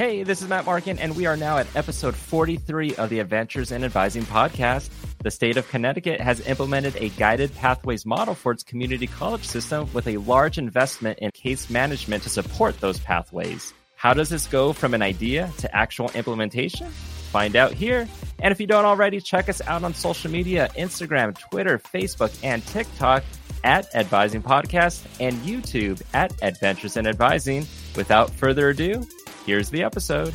Hey, this is Matt Markin, and we are now at episode 43 of the Adventures in Advising podcast. The state of Connecticut has implemented a guided pathways model for its community college system with a large investment in case management to support those pathways. How does this go from an idea to actual implementation? Find out here. And if you don't already, check us out on social media Instagram, Twitter, Facebook, and TikTok at Advising Podcast and YouTube at Adventures in Advising. Without further ado, Here's the episode.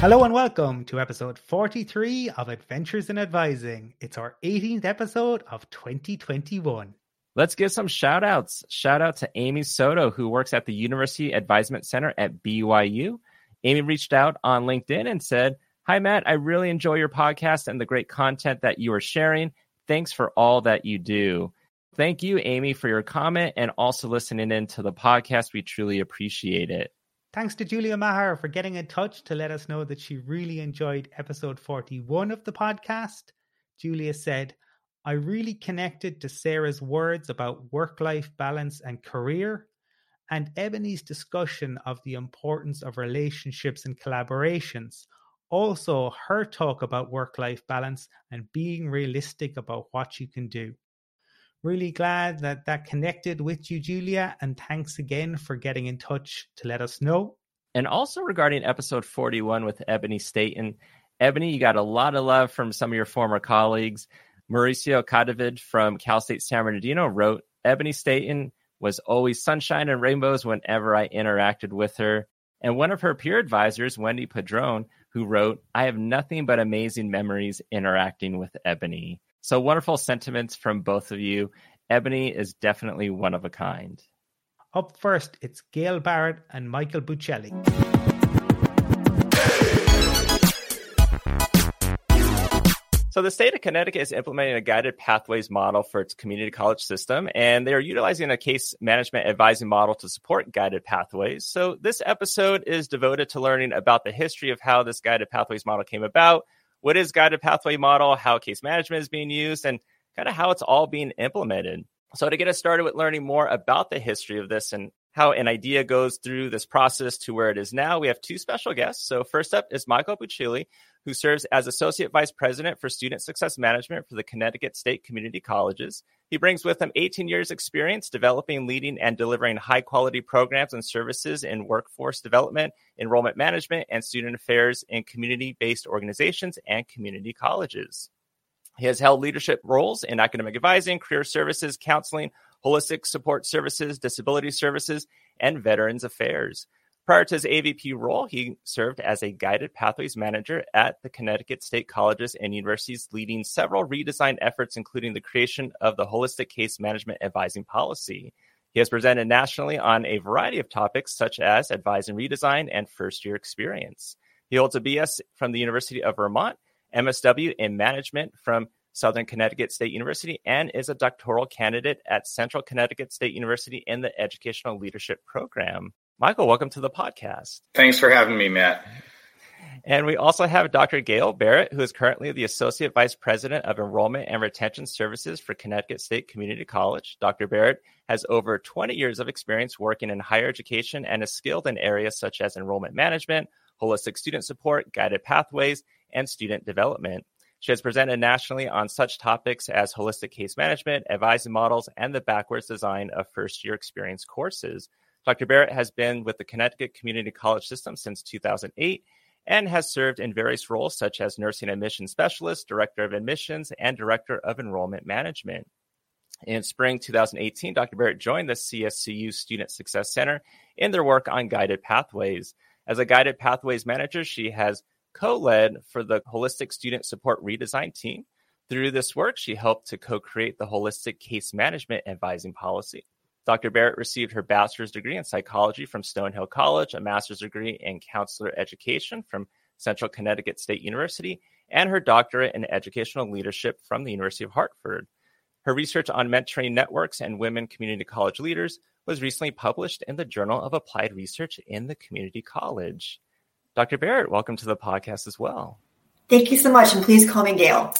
Hello and welcome to episode 43 of Adventures in Advising. It's our 18th episode of 2021. Let's give some shout outs. Shout out to Amy Soto, who works at the University Advisement Center at BYU. Amy reached out on LinkedIn and said, Hi, Matt. I really enjoy your podcast and the great content that you are sharing. Thanks for all that you do. Thank you, Amy, for your comment and also listening in to the podcast. We truly appreciate it. Thanks to Julia Maher for getting in touch to let us know that she really enjoyed episode 41 of the podcast. Julia said, I really connected to Sarah's words about work life balance and career, and Ebony's discussion of the importance of relationships and collaborations also her talk about work life balance and being realistic about what you can do. Really glad that that connected with you, Julia, and thanks again for getting in touch to let us know. And also regarding episode 41 with Ebony Staten, Ebony, you got a lot of love from some of your former colleagues. Mauricio Cadavid from Cal State San Bernardino wrote, Ebony Staten was always sunshine and rainbows whenever I interacted with her. And one of her peer advisors, Wendy Padron, who wrote, I have nothing but amazing memories interacting with Ebony. So wonderful sentiments from both of you. Ebony is definitely one of a kind. Up first, it's Gail Barrett and Michael Buccelli. So the state of Connecticut is implementing a guided pathways model for its community college system, and they are utilizing a case management advising model to support guided pathways. So this episode is devoted to learning about the history of how this guided pathways model came about, what is guided pathway model, how case management is being used, and kind of how it's all being implemented. So to get us started with learning more about the history of this and how an idea goes through this process to where it is now, we have two special guests. So first up is Michael Buccelli, who serves as Associate Vice President for Student Success Management for the Connecticut State Community Colleges. He brings with him 18 years' experience developing, leading, and delivering high quality programs and services in workforce development, enrollment management, and student affairs in community based organizations and community colleges. He has held leadership roles in academic advising, career services, counseling, holistic support services, disability services, and veterans affairs. Prior to his AVP role, he served as a guided pathways manager at the Connecticut State Colleges and Universities, leading several redesign efforts, including the creation of the Holistic Case Management Advising Policy. He has presented nationally on a variety of topics such as advising redesign and first year experience. He holds a BS from the University of Vermont, MSW in management from Southern Connecticut State University, and is a doctoral candidate at Central Connecticut State University in the Educational Leadership Program. Michael, welcome to the podcast. Thanks for having me, Matt. And we also have Dr. Gail Barrett, who is currently the Associate Vice President of Enrollment and Retention Services for Connecticut State Community College. Dr. Barrett has over 20 years of experience working in higher education and is skilled in areas such as enrollment management, holistic student support, guided pathways, and student development. She has presented nationally on such topics as holistic case management, advising models, and the backwards design of first year experience courses. Dr. Barrett has been with the Connecticut Community College System since 2008 and has served in various roles such as nursing admission specialist, director of admissions, and director of enrollment management. In spring 2018, Dr. Barrett joined the CSCU Student Success Center in their work on guided pathways. As a guided pathways manager, she has co led for the Holistic Student Support Redesign team. Through this work, she helped to co create the Holistic Case Management Advising Policy, Dr. Barrett received her bachelor's degree in psychology from Stonehill College, a master's degree in counselor education from Central Connecticut State University, and her doctorate in educational leadership from the University of Hartford. Her research on mentoring networks and women community college leaders was recently published in the Journal of Applied Research in the Community College. Dr. Barrett, welcome to the podcast as well. Thank you so much, and please call me Gail.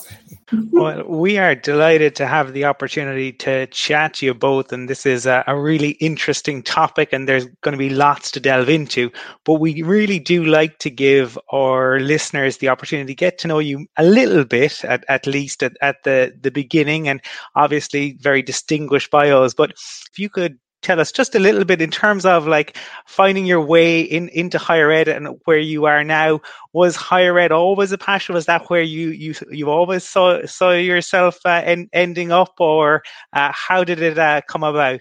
well, we are delighted to have the opportunity to chat to you both, and this is a, a, really interesting topic, and there's going to be lots to delve into. But we really do like to give our listeners the opportunity to get to know you a little bit, at, at least at, at the, the beginning, and obviously very distinguished bios. But if you could tell us just a little bit in terms of like finding your way in into higher ed and where you are now was higher ed always a passion was that where you you you always saw saw yourself uh, en- ending up or uh, how did it uh, come about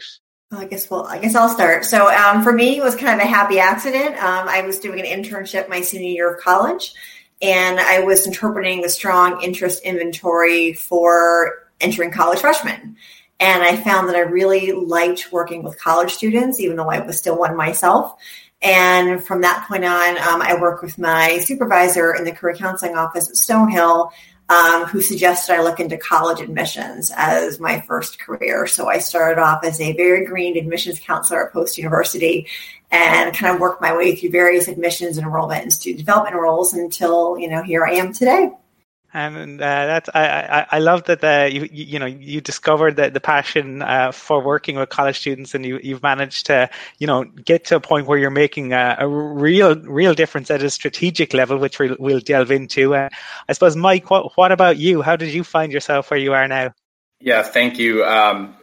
I guess well, I guess I'll start. So um, for me, it was kind of a happy accident. Um, I was doing an internship my senior year of college, and I was interpreting the strong interest inventory for entering college freshmen. And I found that I really liked working with college students, even though I was still one myself. And from that point on, um, I worked with my supervisor in the career counseling office at Stonehill, um, who suggested I look into college admissions as my first career. So I started off as a very green admissions counselor at Post University and kind of worked my way through various admissions, and enrollment, and student development roles until, you know, here I am today and uh, that's I, I, I love that uh, you you know you discovered the, the passion uh, for working with college students and you you've managed to you know get to a point where you're making a, a real real difference at a strategic level which we'll, we'll delve into. Uh, I suppose Mike what what about you? How did you find yourself where you are now? Yeah thank you. Um,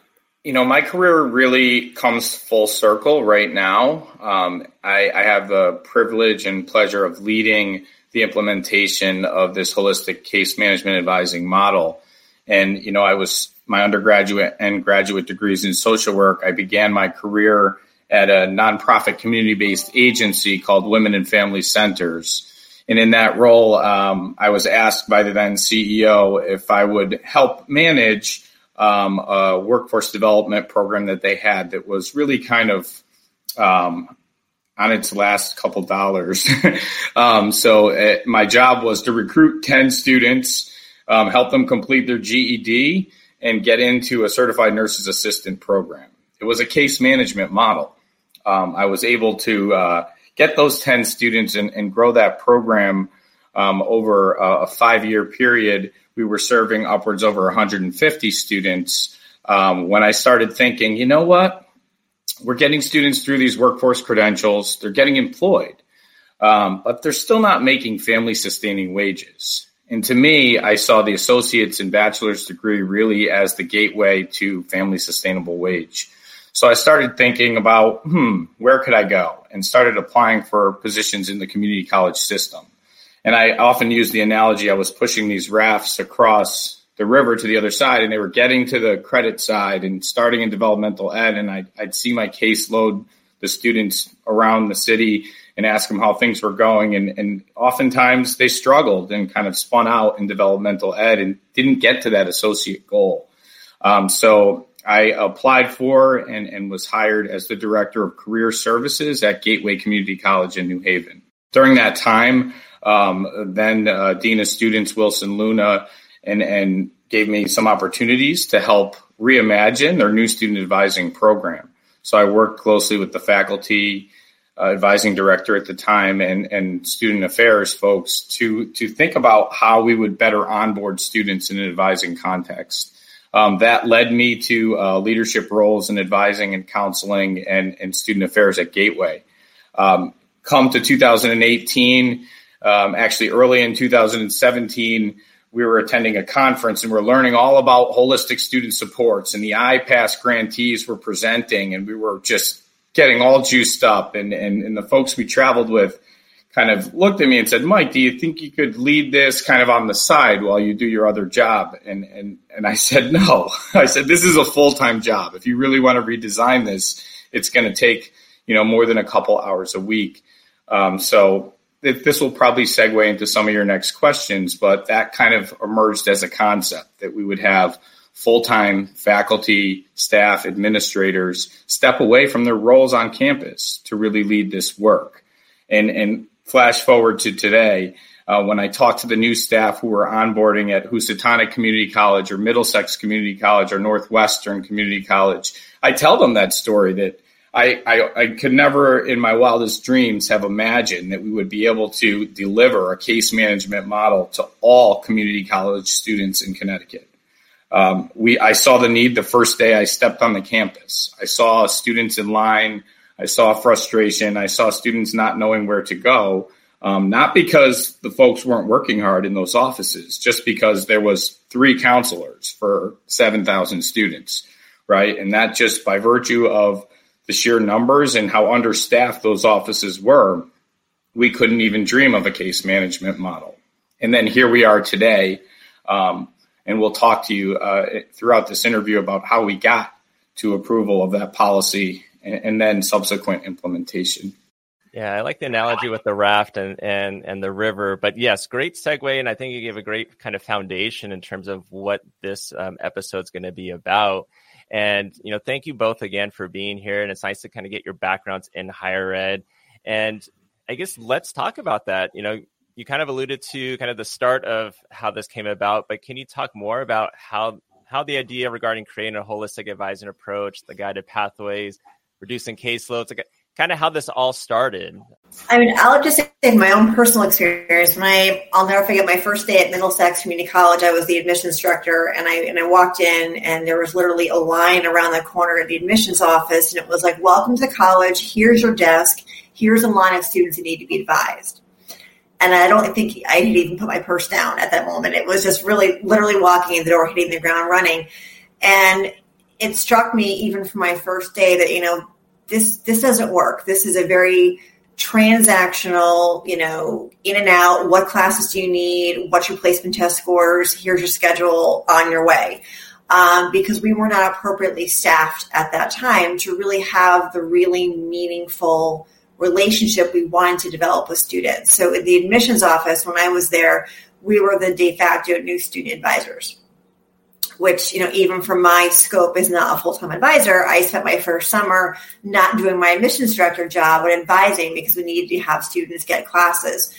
you know my career really comes full circle right now. Um, I, I have the privilege and pleasure of leading the implementation of this holistic case management advising model. And, you know, I was my undergraduate and graduate degrees in social work. I began my career at a nonprofit community based agency called Women and Family Centers. And in that role, um, I was asked by the then CEO if I would help manage um, a workforce development program that they had that was really kind of um, on its last couple dollars. um, so uh, my job was to recruit 10 students, um, help them complete their GED, and get into a certified nurse's assistant program. It was a case management model. Um, I was able to uh, get those 10 students and, and grow that program um, over a, a five year period. We were serving upwards over 150 students. Um, when I started thinking, you know what? We're getting students through these workforce credentials, they're getting employed, um, but they're still not making family sustaining wages. And to me, I saw the associate's and bachelor's degree really as the gateway to family sustainable wage. So I started thinking about, hmm, where could I go? And started applying for positions in the community college system. And I often use the analogy I was pushing these rafts across the river to the other side and they were getting to the credit side and starting in developmental ed and I'd, I'd see my caseload the students around the city and ask them how things were going and, and oftentimes they struggled and kind of spun out in developmental ed and didn't get to that associate goal. Um, so i applied for and, and was hired as the director of career services at gateway community college in new haven. During that time um, then uh, dean of students wilson luna and, and gave me some opportunities to help reimagine their new student advising program. So I worked closely with the faculty, uh, advising director at the time, and, and student affairs folks to, to think about how we would better onboard students in an advising context. Um, that led me to uh, leadership roles in advising and counseling and, and student affairs at Gateway. Um, come to 2018, um, actually early in 2017, we were attending a conference and we're learning all about holistic student supports and the IPASS grantees were presenting and we were just getting all juiced up and, and, and the folks we traveled with kind of looked at me and said, Mike, do you think you could lead this kind of on the side while you do your other job? And, and, and I said, no, I said, this is a full-time job. If you really want to redesign this, it's going to take, you know, more than a couple hours a week. Um, so this will probably segue into some of your next questions, but that kind of emerged as a concept that we would have full time faculty, staff, administrators step away from their roles on campus to really lead this work. And, and flash forward to today, uh, when I talk to the new staff who are onboarding at Housatonic Community College or Middlesex Community College or Northwestern Community College, I tell them that story that I, I, I could never, in my wildest dreams, have imagined that we would be able to deliver a case management model to all community college students in Connecticut. Um, we, I saw the need the first day I stepped on the campus. I saw students in line. I saw frustration. I saw students not knowing where to go. Um, not because the folks weren't working hard in those offices, just because there was three counselors for 7,000 students, right? And that just by virtue of the sheer numbers and how understaffed those offices were, we couldn't even dream of a case management model. And then here we are today, um, and we'll talk to you uh, throughout this interview about how we got to approval of that policy and, and then subsequent implementation. Yeah, I like the analogy with the raft and, and, and the river. But yes, great segue. And I think you gave a great kind of foundation in terms of what this um, episode is going to be about. And, you know, thank you both again for being here. And it's nice to kind of get your backgrounds in higher ed. And I guess let's talk about that. You know, you kind of alluded to kind of the start of how this came about, but can you talk more about how how the idea regarding creating a holistic advising approach, the guided pathways, reducing caseloads, kind of how this all started. I mean, I'll just say my own personal experience. I, I'll never forget my first day at Middlesex Community College. I was the admissions director, and I and I walked in, and there was literally a line around the corner of the admissions office, and it was like, "Welcome to college. Here's your desk. Here's a line of students who need to be advised." And I don't think I even put my purse down at that moment. It was just really, literally walking in the door, hitting the ground running, and it struck me even from my first day that you know this this doesn't work. This is a very transactional, you know, in and out. What classes do you need? What's your placement test scores? Here's your schedule on your way. Um, because we were not appropriately staffed at that time to really have the really meaningful relationship we wanted to develop with students. So in the admissions office, when I was there, we were the de facto new student advisors which, you know, even from my scope is not a full time advisor. I spent my first summer not doing my admissions director job, but advising because we needed to have students get classes.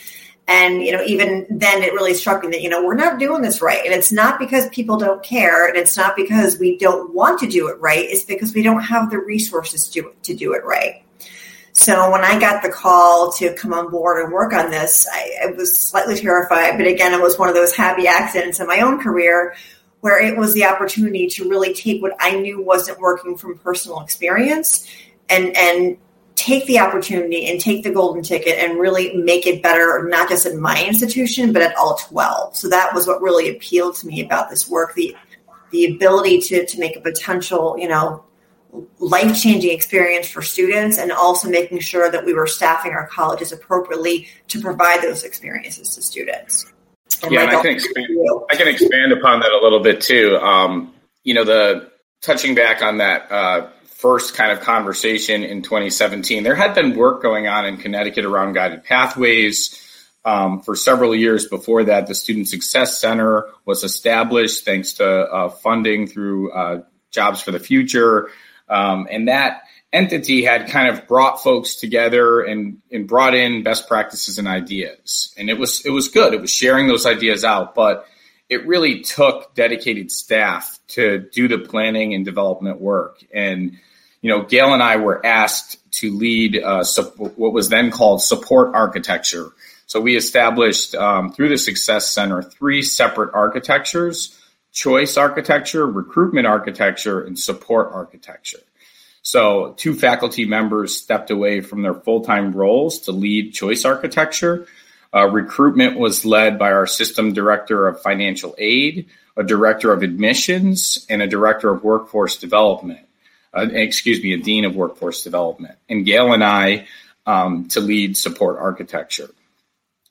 And, you know, even then it really struck me that, you know, we're not doing this right. And it's not because people don't care and it's not because we don't want to do it right. It's because we don't have the resources to, to do it right. So when I got the call to come on board and work on this, I, I was slightly terrified. But again, it was one of those happy accidents in my own career where it was the opportunity to really take what I knew wasn't working from personal experience and and take the opportunity and take the golden ticket and really make it better not just in my institution but at all 12 so that was what really appealed to me about this work the the ability to to make a potential you know life-changing experience for students and also making sure that we were staffing our colleges appropriately to provide those experiences to students and yeah, and I can expand. I can expand upon that a little bit too. Um, you know, the touching back on that uh, first kind of conversation in 2017, there had been work going on in Connecticut around guided pathways. Um, for several years before that, the Student Success Center was established thanks to uh, funding through uh, Jobs for the Future, um, and that entity had kind of brought folks together and, and brought in best practices and ideas. And it was it was good. It was sharing those ideas out, but it really took dedicated staff to do the planning and development work. And you know, Gail and I were asked to lead uh, what was then called support architecture. So we established um, through the Success Center three separate architectures: choice architecture, recruitment architecture, and support architecture. So, two faculty members stepped away from their full time roles to lead choice architecture. Uh, recruitment was led by our system director of financial aid, a director of admissions, and a director of workforce development. Uh, excuse me, a dean of workforce development. And Gail and I um, to lead support architecture.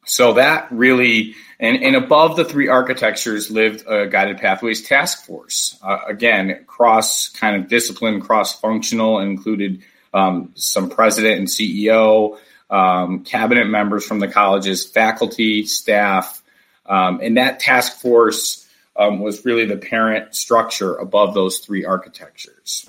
So that really, and, and above the three architectures lived a guided pathways task force. Uh, again, cross kind of discipline, cross functional, included um, some president and CEO, um, cabinet members from the colleges, faculty, staff, um, and that task force um, was really the parent structure above those three architectures.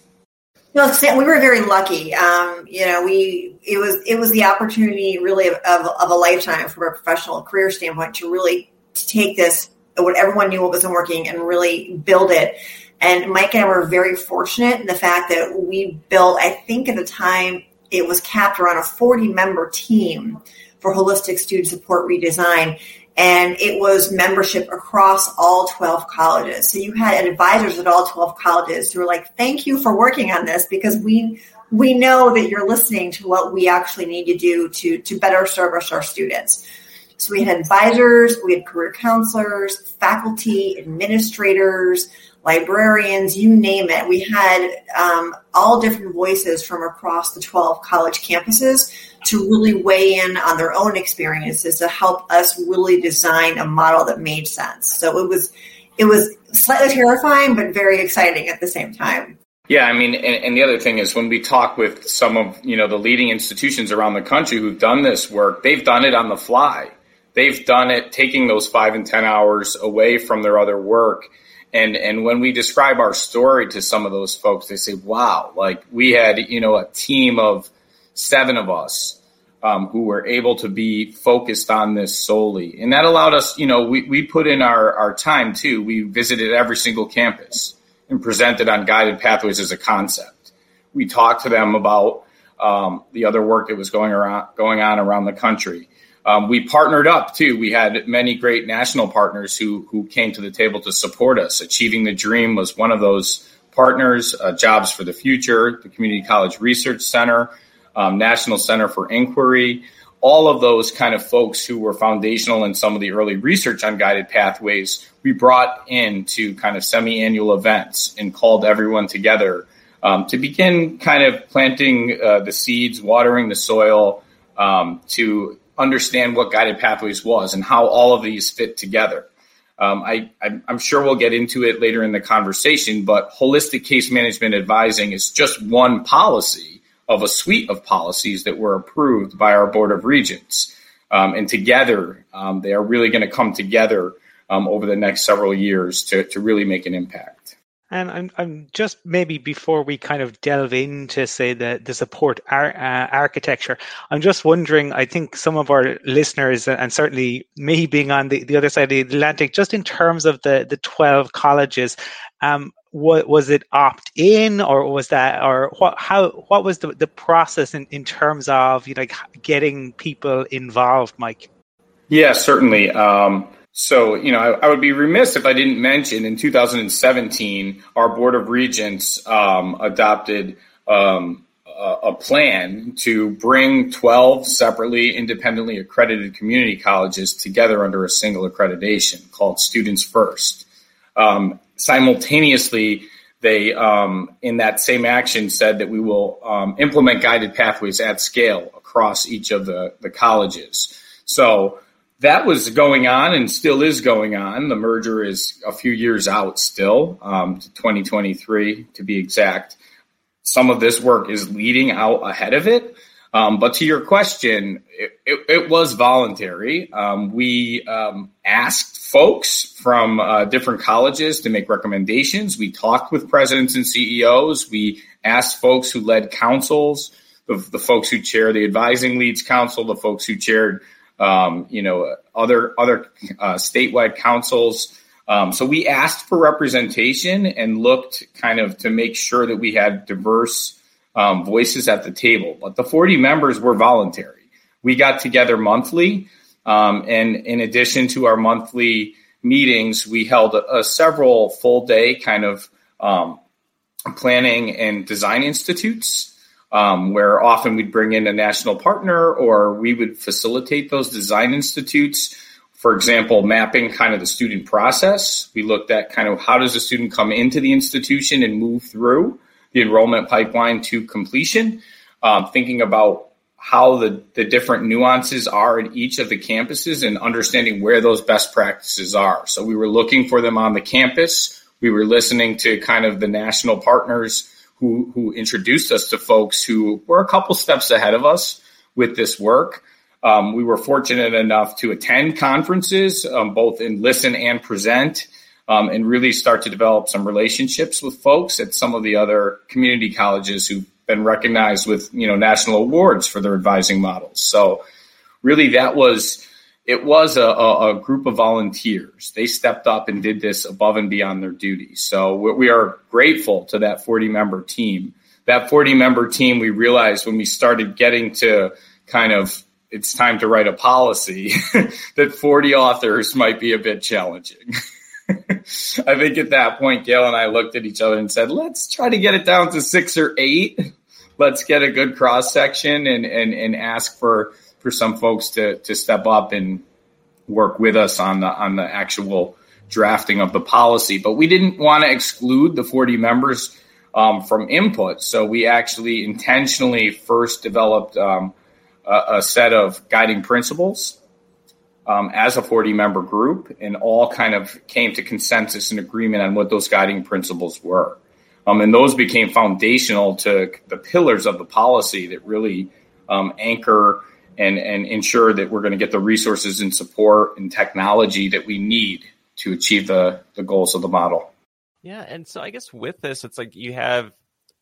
No, we were very lucky. Um, you know, we it was it was the opportunity really of, of, of, a lifetime from a professional career standpoint to really to take this what everyone knew what wasn't working and really build it. And Mike and I were very fortunate in the fact that we built, I think at the time, it was capped around a 40 member team for holistic student support redesign. And it was membership across all 12 colleges. So you had advisors at all 12 colleges who were like, thank you for working on this because we, we know that you're listening to what we actually need to do to, to better service our students. So we had advisors, we had career counselors, faculty, administrators, librarians, you name it. We had um, all different voices from across the 12 college campuses to really weigh in on their own experiences to help us really design a model that made sense. So it was it was slightly terrifying, but very exciting at the same time. Yeah, I mean, and, and, the other thing is when we talk with some of you know the leading institutions around the country who've done this work, they've done it on the fly. They've done it taking those five and ten hours away from their other work and and when we describe our story to some of those folks, they say, "Wow, like we had you know a team of seven of us um, who were able to be focused on this solely, and that allowed us, you know, we we put in our our time too. We visited every single campus and presented on guided pathways as a concept. We talked to them about um, the other work that was going around going on around the country. Um, we partnered up too. We had many great national partners who who came to the table to support us. Achieving the Dream was one of those partners. Uh, Jobs for the Future, the Community College Research Center, um, National Center for Inquiry, all of those kind of folks who were foundational in some of the early research on guided pathways. We brought in to kind of semi-annual events and called everyone together um, to begin kind of planting uh, the seeds, watering the soil. Um, to understand what guided pathways was and how all of these fit together. Um, I, am sure we'll get into it later in the conversation, but holistic case management advising is just one policy of a suite of policies that were approved by our Board of Regents. Um, and together, um, they are really going to come together um, over the next several years to, to really make an impact. And I'm, I'm just maybe before we kind of delve into say the the support ar- uh, architecture, I'm just wondering. I think some of our listeners, and certainly me being on the, the other side of the Atlantic, just in terms of the the 12 colleges, um, what was it opt in or was that or what how what was the, the process in, in terms of you know, like getting people involved, Mike? Yeah, certainly. Um, so, you know, I, I, would be remiss if I didn't mention in 2017, our Board of Regents um, adopted um, a, plan to bring 12 separately, independently accredited community colleges together under a single accreditation called Students First. Um, simultaneously, they, um, in that same action, said that we will um, implement guided pathways at scale across each of the, the colleges. So, that was going on and still is going on. The merger is a few years out still, um, to 2023 to be exact. Some of this work is leading out ahead of it. Um, but to your question, it, it, it was voluntary. Um, we um, asked folks from uh, different colleges to make recommendations. We talked with presidents and CEOs. We asked folks who led councils, the, the folks who chair the advising leads council, the folks who chaired um, you know, other other uh, statewide councils. Um, so we asked for representation and looked kind of to make sure that we had diverse um, voices at the table. But the 40 members were voluntary. We got together monthly, um, and in addition to our monthly meetings, we held a, a several full day kind of um, planning and design institutes um, where often we'd bring in a national partner or we would facilitate those design institutes. For example, mapping kind of the student process. We looked at kind of how does a student come into the institution and move through the enrollment pipeline to completion, um, thinking about how the, the different nuances are at each of the campuses and understanding where those best practices are. So we were looking for them on the campus. We were listening to kind of the national partners who who introduced us to folks who were a couple steps ahead of us with this work. Um, we were fortunate enough to attend conferences, um, both in listen and present, um, and really start to develop some relationships with folks at some of the other community colleges who've been recognized with you know national awards for their advising models. So, really, that was it was a, a, group of volunteers. They stepped up and did this above and beyond their duties. So we are grateful to that 40 member team. That 40 member team, we realized when we started getting to kind of it's time to write a policy that 40 authors might be a bit challenging. I think at that point, Gail and I looked at each other and said, let's try to get it down to six or eight. Let's get a good cross section and, and, and ask for, for some folks to, to step up and work with us on the, on the actual drafting of the policy. But we didn't want to exclude the 40 members um, from input. So we actually intentionally first developed um, a, a set of guiding principles um, as a 40 member group and all kind of came to consensus and agreement on what those guiding principles were. Um, and those became foundational to the pillars of the policy that really um, anchor and, and ensure that we're going to get the resources and support and technology that we need to achieve the, the goals of the model. Yeah. And so I guess with this, it's like you have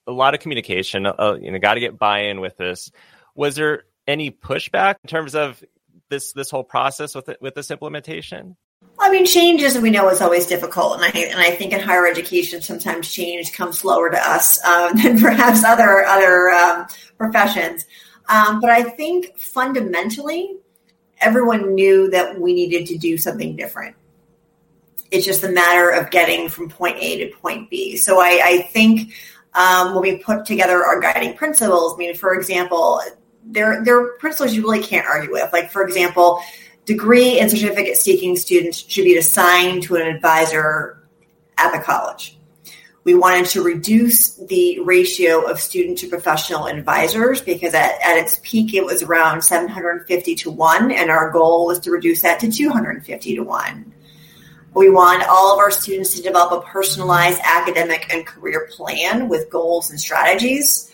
a lot of communication, uh, you know, got to get buy in with this. Was there any pushback in terms of this this whole process with it, with this implementation? I mean, change, as we know, is always difficult, and I and I think in higher education, sometimes change comes slower to us um, than perhaps other other um, professions. Um, but I think fundamentally, everyone knew that we needed to do something different. It's just a matter of getting from point A to point B. So I, I think um, when we put together our guiding principles, I mean, for example, they're they're principles you really can't argue with. Like for example, degree and certificate seeking students should be assigned to an advisor at the college. We wanted to reduce the ratio of student to professional advisors because at, at its peak it was around 750 to 1, and our goal was to reduce that to 250 to 1. We want all of our students to develop a personalized academic and career plan with goals and strategies.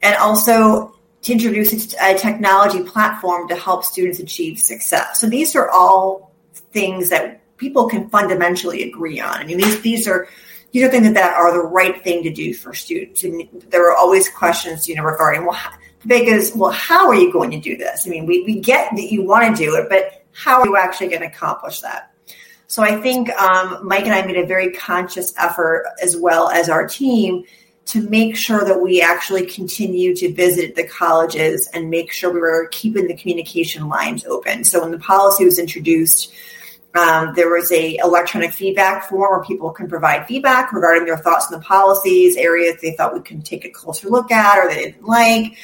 And also, to introduce a technology platform to help students achieve success. So these are all things that people can fundamentally agree on. I mean, these these are these are things that, that are the right thing to do for students. And there are always questions, you know, regarding well, the big is well, how are you going to do this? I mean, we we get that you want to do it, but how are you actually going to accomplish that? So I think um, Mike and I made a very conscious effort, as well as our team, to make sure that we actually continue to visit the colleges and make sure we were keeping the communication lines open. So when the policy was introduced, um, there was a electronic feedback form where people can provide feedback regarding their thoughts on the policies, areas they thought we could take a closer look at or they didn't like.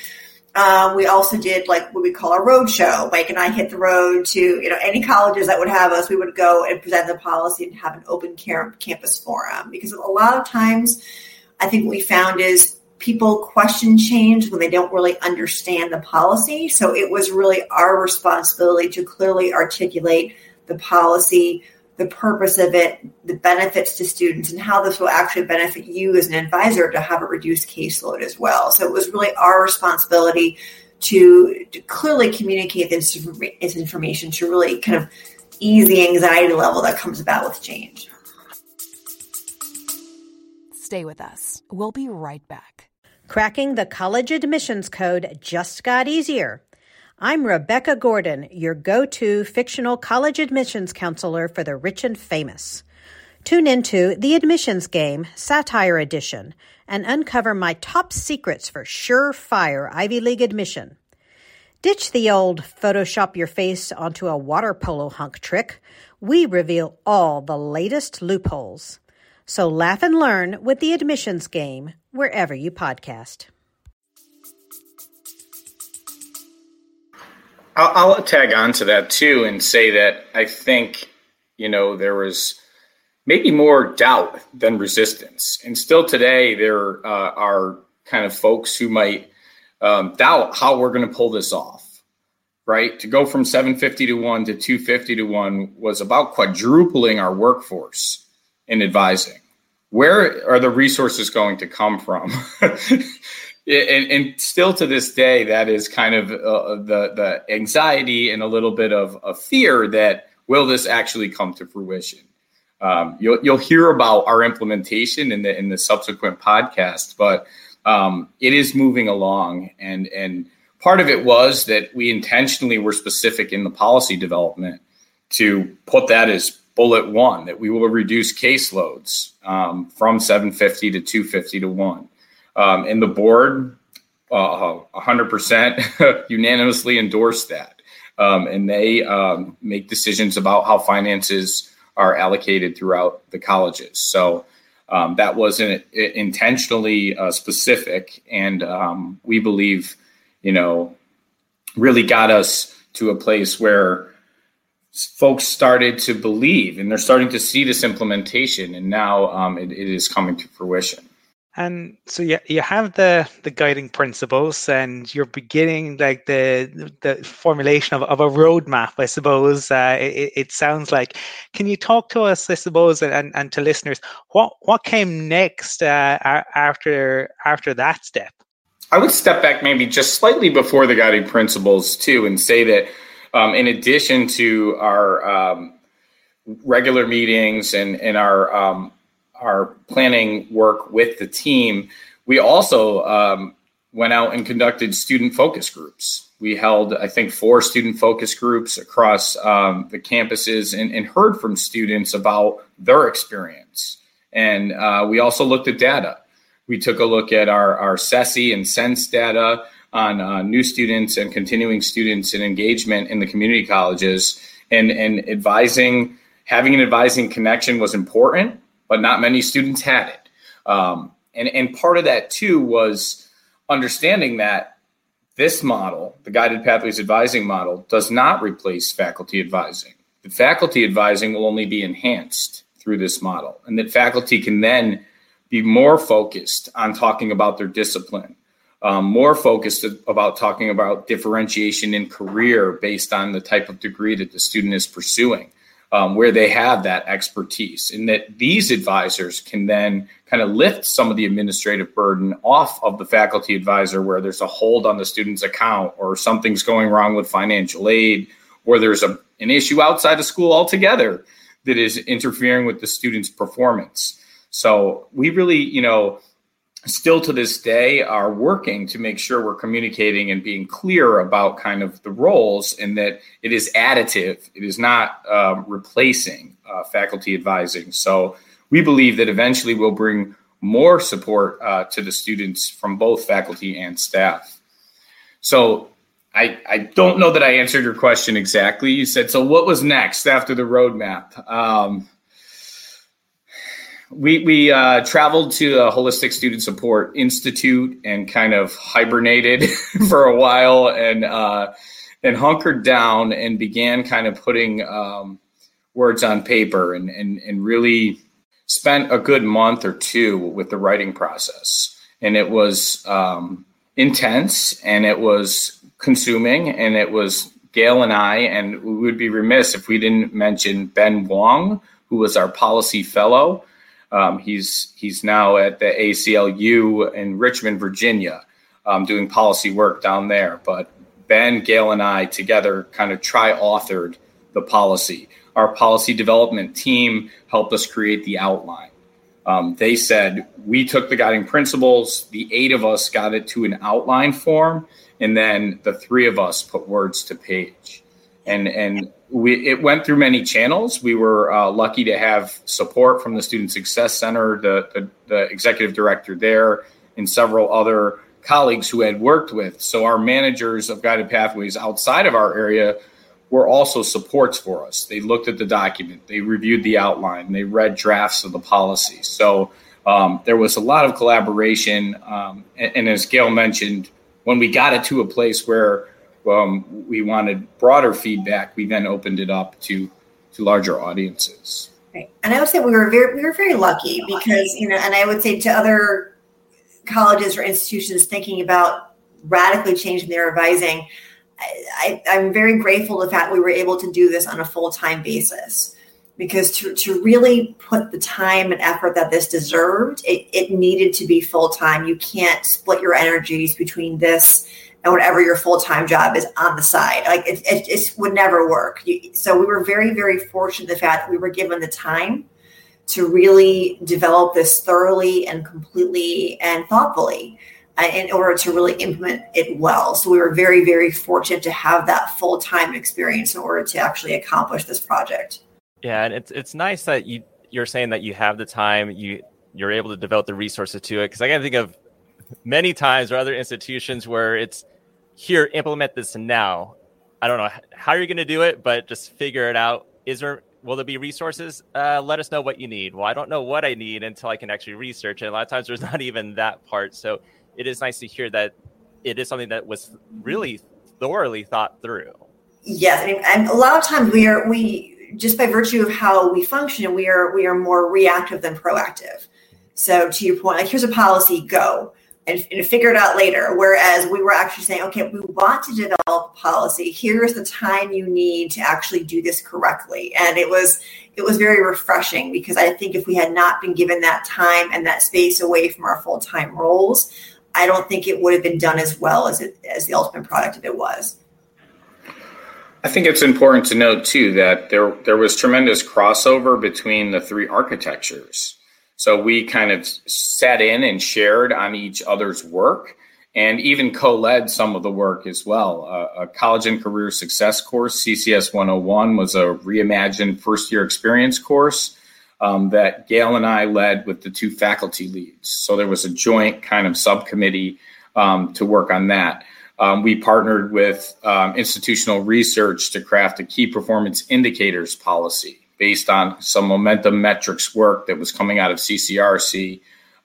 Um, we also did like what we call a road show. Mike and I hit the road to you know any colleges that would have us. We would go and present the policy and have an open campus forum because a lot of times I think what we found is people question change when they don't really understand the policy. So it was really our responsibility to clearly articulate the policy, the purpose of it, the benefits to students, and how this will actually benefit you as an advisor to have a reduced caseload as well. So it was really our responsibility to, to clearly communicate this, this information to really kind of ease the anxiety level that comes about with change. Stay with us. We'll be right back. Cracking the college admissions code just got easier. I'm Rebecca Gordon, your go to fictional college admissions counselor for the rich and famous. Tune into The Admissions Game, Satire Edition, and uncover my top secrets for surefire Ivy League admission. Ditch the old Photoshop your face onto a water polo hunk trick. We reveal all the latest loopholes. So laugh and learn with the admissions game wherever you podcast. I'll, I'll tag on to that too and say that I think, you know, there was maybe more doubt than resistance. And still today, there uh, are kind of folks who might um, doubt how we're going to pull this off, right? To go from 750 to 1 to 250 to 1 was about quadrupling our workforce in advising. Where are the resources going to come from? and, and, still to this day, that is kind of uh, the the anxiety and a little bit of a fear that will this actually come to fruition? Um, you'll you'll hear about our implementation in the in the subsequent podcast, but um, it is moving along, and and part of it was that we intentionally were specific in the policy development to put that as bullet one that we will reduce caseloads um, from 750 to 250 to one. Um, and the board uh, 100% unanimously endorsed that. Um, and they um, make decisions about how finances are allocated throughout the colleges. So um, that wasn't intentionally uh, specific. And um, we believe, you know, really got us to a place where folks started to believe and they're starting to see this implementation. And now um, it, it is coming to fruition. And so you, you have the the guiding principles, and you're beginning like the the formulation of, of a roadmap, I suppose. Uh, it, it sounds like. Can you talk to us, I suppose, and, and to listeners, what what came next uh, after after that step? I would step back maybe just slightly before the guiding principles too, and say that um, in addition to our um, regular meetings and and our um, our planning work with the team, we also um, went out and conducted student focus groups. We held, I think, four student focus groups across um, the campuses and, and, heard from students about their experience. And uh, we also looked at data. We took a look at our, our CCSSE and SENSE data on uh, new students and continuing students and engagement in the community colleges. And, and advising, having an advising connection was important but not many students had it. Um, and, and part of that too was understanding that this model, the guided pathways advising model, does not replace faculty advising. The faculty advising will only be enhanced through this model, and that faculty can then be more focused on talking about their discipline, um, more focused about talking about differentiation in career based on the type of degree that the student is pursuing um, where they have that expertise, and that these advisors can then kind of lift some of the administrative burden off of the faculty advisor, where there's a hold on the student's account, or something's going wrong with financial aid, or there's a, an issue outside of school altogether that is interfering with the student's performance. So we really, you know, still to this day are working to make sure we're communicating and being clear about kind of the roles and that it is additive it is not um, replacing uh, faculty advising so we believe that eventually we'll bring more support uh, to the students from both faculty and staff so I, I don't know that I answered your question exactly. You said, so what was next after the roadmap? Um, we we uh, traveled to a holistic student support institute and kind of hibernated for a while and uh, and hunkered down and began kind of putting um, words on paper and, and and really spent a good month or two with the writing process. And it was um, intense and it was consuming and it was Gail and I and we would be remiss if we didn't mention Ben Wong who was our policy fellow um, he's he's now at the ACLU in Richmond, Virginia, um, doing policy work down there. But Ben, Gail, and I together kind of tri-authored the policy. Our policy development team helped us create the outline. Um, they said we took the guiding principles. The eight of us got it to an outline form, and then the three of us put words to page. And and we it went through many channels. We were uh, lucky to have support from the Student Success Center, the, the, the executive director there, and several other colleagues who had worked with. So our managers of guided pathways outside of our area were also supports for us. They looked at the document, they reviewed the outline, they read drafts of the policy. So um, there was a lot of collaboration. Um, and, and as Gail mentioned, when we got it to a place where um, we wanted broader feedback, we then opened it up to to larger audiences. Right. And I would say we were very we were very lucky because you know, and I would say to other colleges or institutions thinking about radically changing their advising, I, I'm very grateful to the fact we were able to do this on a full time basis because to, to really put the time and effort that this deserved, it, it needed to be full time. You can't split your energies between this and whatever your full time job is on the side. Like it, it, it would never work. So we were very, very fortunate the fact that we were given the time to really develop this thoroughly and completely and thoughtfully. uh, in order to really implement it well. So we were very, very fortunate to have that full time experience in order to actually accomplish this project. Yeah, and it's it's nice that you you're saying that you have the time you you're able to develop the resources to it because I can think of many times or other institutions where it's here implement this now. I don't know how you're going to do it, but just figure it out. Is there will there be resources? Uh, let us know what you need. Well, I don't know what I need until I can actually research it. A lot of times there's not even that part. So it is nice to hear that it is something that was really thoroughly thought through. Yes, I mean, and a lot of times we are we just by virtue of how we function, we are we are more reactive than proactive. So to your point, like here's a policy, go and, and figure it out later. Whereas we were actually saying, okay, we want to develop policy. Here's the time you need to actually do this correctly. And it was it was very refreshing because I think if we had not been given that time and that space away from our full time roles, I don't think it would have been done as well as it as the ultimate product of it was. I think it's important to note too that there there was tremendous crossover between the three architectures. So we kind of sat in and shared on each other's work and even co-led some of the work as well. Uh, a college and career success course, CCS 101, was a reimagined first year experience course um, that Gail and I led with the two faculty leads. So there was a joint kind of subcommittee um, to work on that. Um, we partnered with um, institutional research to craft a key performance indicators policy based on some momentum metrics work that was coming out of CCRC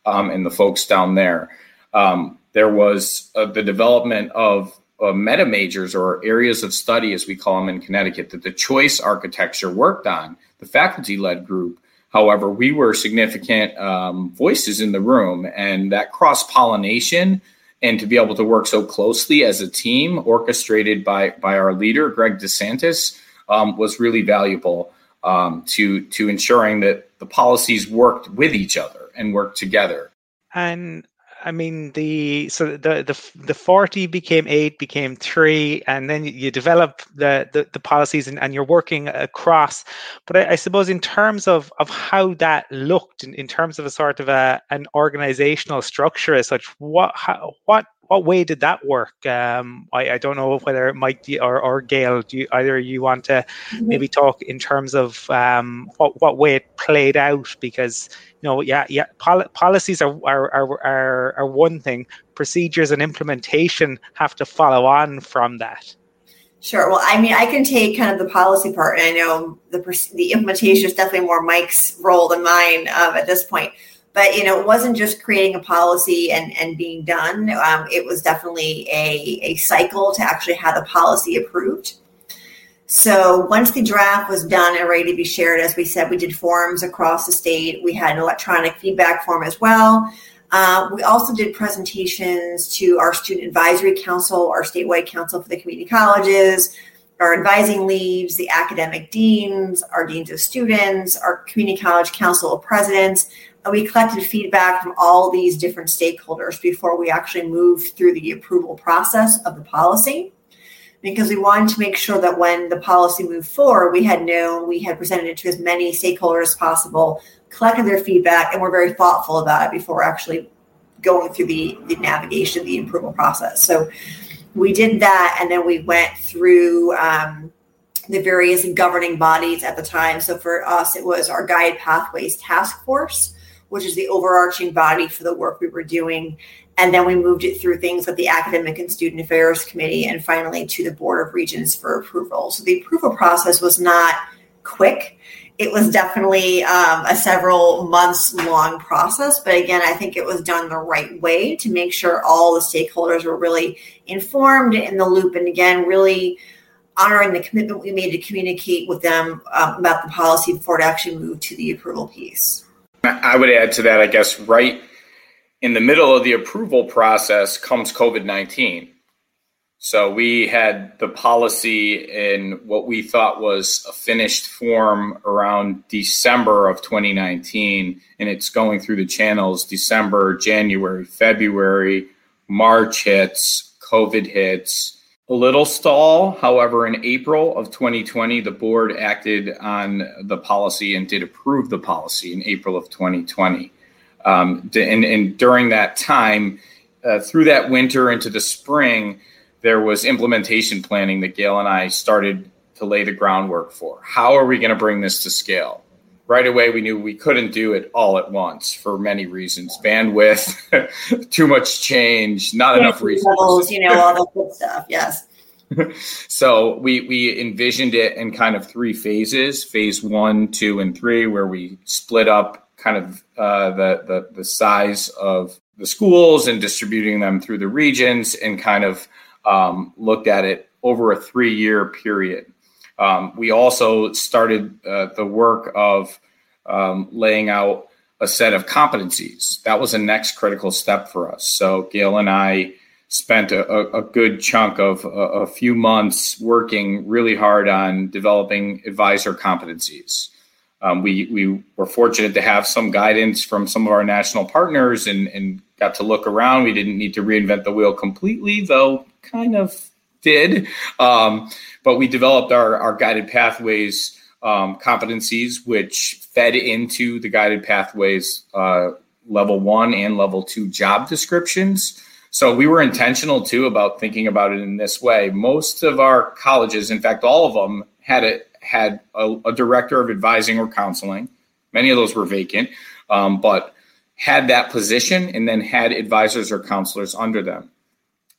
um, and the folks down there. Um, there was uh, the development of uh, meta majors or areas of study, as we call them in Connecticut, that the choice architecture worked on, the faculty led group. However, we were significant um, voices in the room, and that cross pollination and to be able to work so closely as a team, orchestrated by by our leader, Greg DeSantis, um, was really valuable um, to to ensuring that the policies worked with each other and worked together. And I mean the so the the the forty became eight, became three, and then you develop the the, the policies and, and you're working across. But I, I, suppose in terms of of how that looked, in, in terms of a sort of a an organizational structure as such, what how, what what way did that work? Um, I, I, don't know whether Mike or, or Gail, do you, either you want to mm-hmm. maybe talk in terms of um, what, what way it played out? Because you know, yeah, yeah, pol- policies are, are are, are one thing, procedures and implementation have to follow on from that. Sure. Well, I mean, I can take kind of the policy part, and I know the the implementation is definitely more Mike's role than mine um, at this point but you know it wasn't just creating a policy and and being done. Um, it was definitely a, a cycle to actually have the policy approved. So once the draft was done and ready to be shared as we said we did forums across the state. We had an electronic feedback form as well. Uh, we also did presentations to our student advisory council our statewide council for the community colleges our advising leads, the academic deans, our deans of students, our community college council of presidents, we collected feedback from all these different stakeholders before we actually moved through the approval process of the policy because we wanted to make sure that when the policy moved forward, we had known, we had presented it to as many stakeholders as possible, collected their feedback, and we're very thoughtful about it before actually going through the, the navigation, the approval process. So we did that, and then we went through um, the various governing bodies at the time. So for us, it was our Guide Pathways Task Force which is the overarching body for the work we were doing. And then we moved it through things like the Academic and Student Affairs Committee and finally to the Board of Regents for approval. So the approval process was not quick. It was definitely um, a several months long process. But again, I think it was done the right way to make sure all the stakeholders were really informed in the loop. And again, really honoring the commitment we made to communicate with them um, about the policy before it actually moved to the approval piece. I would add to that, I guess, right in the middle of the approval process comes COVID 19. So we had the policy in what we thought was a finished form around December of 2019, and it's going through the channels December, January, February, March hits, COVID hits, a little stall. However, in April of 2020, the board acted on the policy and did approve the policy in April of 2020. Um, and, and, during that time, uh, through that winter into the spring, there was implementation planning that Gail and I started to lay the groundwork for. How are we going to bring this to scale? Right away, we knew we couldn't do it all at once for many reasons bandwidth, too much change, not enough resources. you know, all the good stuff. Yes. so we we envisioned it in kind of three phases phase one two and three where we split up kind of uh, the, the the size of the schools and distributing them through the regions and kind of um, looked at it over a three year period um, we also started uh, the work of um, laying out a set of competencies that was a next critical step for us so gail and i spent a, a, good chunk of a, a, few months working really hard on developing advisor competencies. Um, we, we were fortunate to have some guidance from some of our national partners and, and got to look around. We didn't need to reinvent the wheel completely, though kind of did. Um, but we developed our, our guided pathways um, competencies, which fed into the guided pathways uh, level one and level two job descriptions. So we were intentional too about thinking about it in this way. Most of our colleges, in fact, all of them had a had a, a director of advising or counseling. Many of those were vacant, um, but had that position and then had advisors or counselors under them.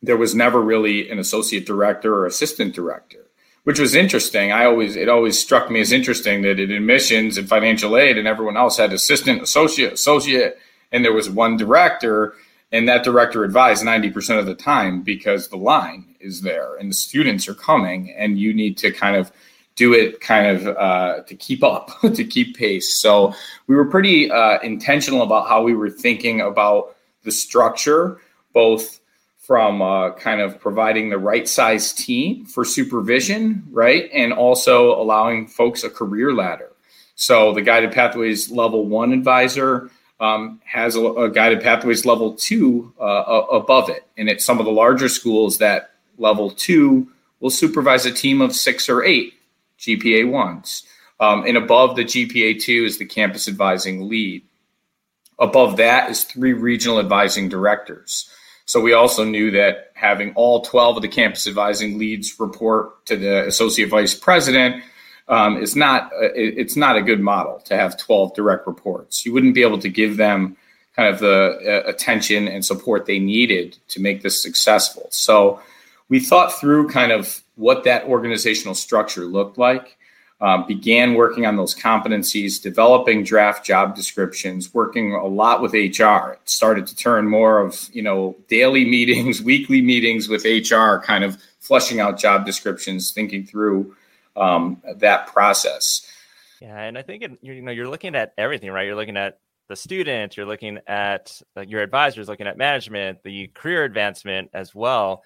There was never really an associate director or assistant director, which was interesting. I always it always struck me as interesting that in admissions and financial aid and everyone else had assistant, associate, associate, and there was one director and that director advised 90% of the time because the line is there and the students are coming and you need to kind of do it kind of uh, to keep up to keep pace so we were pretty uh, intentional about how we were thinking about the structure both from uh, kind of providing the right size team for supervision right and also allowing folks a career ladder so the guided pathways level one advisor um, has a, a, guided pathways level two uh, above it. And at some of the larger schools, that level two will supervise a team of six or eight GPA ones. Um, and above the GPA two is the campus advising lead. Above that is three regional advising directors. So we also knew that having all 12 of the campus advising leads report to the associate vice president um, is not uh, it's not a good model to have 12 direct reports. You wouldn't be able to give them kind of the uh, attention and support they needed to make this successful. So we thought through kind of what that organizational structure looked like. Um, began working on those competencies, developing draft job descriptions, working a lot with HR. It started to turn more of you know daily meetings, weekly meetings with HR, kind of flushing out job descriptions, thinking through um, that process. Yeah, and I think it, you know you're looking at everything, right? You're looking at the student, you're looking at your advisors, looking at management, the career advancement as well.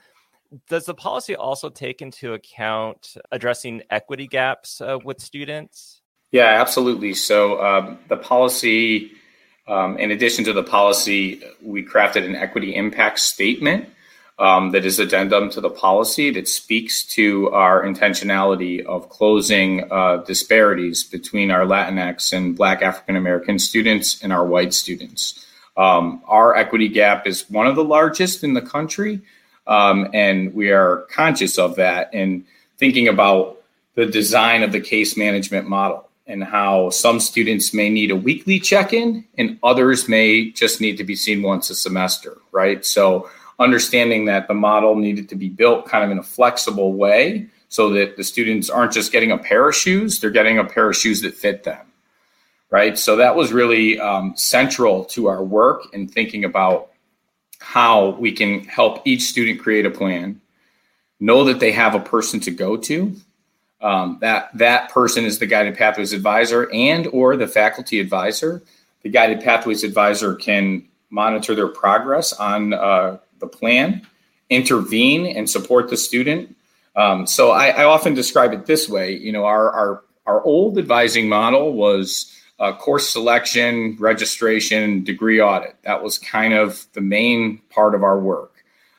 Does the policy also take into account addressing equity gaps uh, with students? Yeah, absolutely. So um, the policy, um, in addition to the policy, we crafted an equity impact statement um, that is addendum to the policy that speaks to our intentionality of closing uh, disparities between our Latinx and Black African American students and our white students. Um, our equity gap is one of the largest in the country, um, and we are conscious of that and thinking about the design of the case management model and how some students may need a weekly check in and others may just need to be seen once a semester, right? So understanding that the model needed to be built kind of in a flexible way so that the students aren't just getting a pair of shoes, they're getting a pair of shoes that fit them. Right. So that was really um, central to our work in thinking about how we can help each student create a plan, know that they have a person to go to. Um, that that person is the guided pathways advisor and or the faculty advisor. The guided pathways advisor can monitor their progress on uh, the plan, intervene and support the student. Um, so I, I, often describe it this way. You know, our our, our old advising model was uh, course selection, registration, degree audit. That was kind of the main part of our work.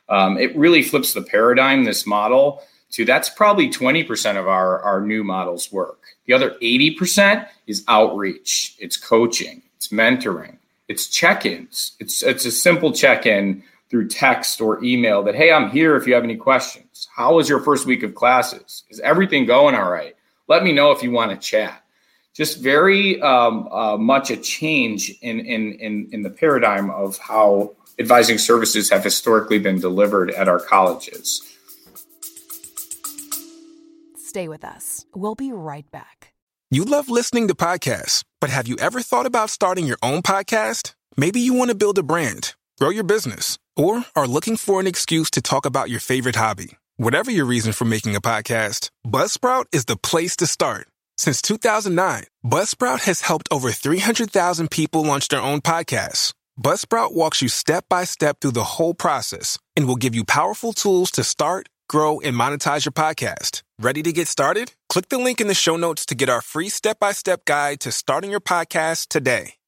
Um, it really flips the paradigm. This model to that's probably 20% of our, our new models work. The other 80% is outreach, it's coaching, it's mentoring, it's check ins. It's, it's a simple check in through text or email that, hey, I'm here if you have any questions. How was your first week of classes? Is everything going all right? Let me know if you want to chat. Just very um, uh, much a change in, in, in, in the paradigm of how advising services have historically been delivered at our colleges. Stay with us. We'll be right back. You love listening to podcasts, but have you ever thought about starting your own podcast? Maybe you want to build a brand, grow your business, or are looking for an excuse to talk about your favorite hobby. Whatever your reason for making a podcast, Buzzsprout is the place to start. Since 2009, Buzzsprout has helped over 300,000 people launch their own podcasts. Buzzsprout walks you step by step through the whole process and will give you powerful tools to start, grow, and monetize your podcast. Ready to get started? Click the link in the show notes to get our free step by step guide to starting your podcast today.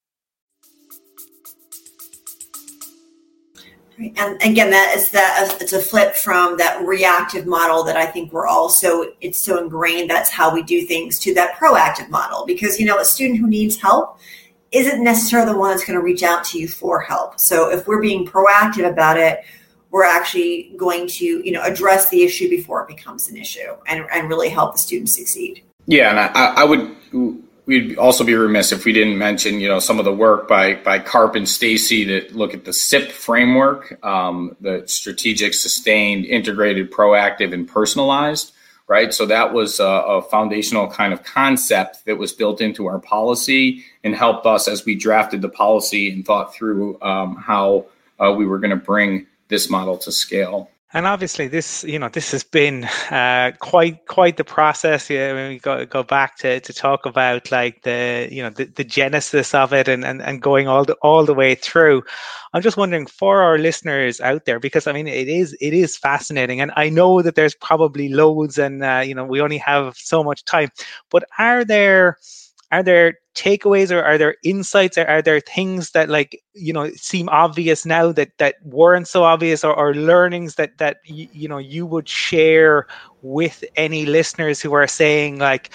And again, that is that it's a flip from that reactive model that I think we're all so it's so ingrained. That's how we do things to that proactive model because you know a student who needs help isn't necessarily the one that's going to reach out to you for help. So if we're being proactive about it, we're actually going to, you know, address the issue before it becomes an issue and, and really help the student succeed. Yeah, and I, I would we'd also be remiss if we didn't mention, you know, some of the work by by Karp and Stacey to look at the SIP framework, um, the strategic, sustained, integrated, proactive, and personalized right? So that was a, a, foundational kind of concept that was built into our policy and helped us as we drafted the policy and thought through um, how uh, we were going to bring this model to scale. And obviously, this you know this has been uh, quite quite the process. Yeah, when we go go back to, to talk about like the you know the, the genesis of it and, and, and going all the all the way through. I'm just wondering for our listeners out there because I mean it is it is fascinating, and I know that there's probably loads, and uh, you know we only have so much time. But are there are there takeaways or are there insights or are there things that like you know seem obvious now that that weren't so obvious or, or learnings that that y- you know you would share with any listeners who are saying like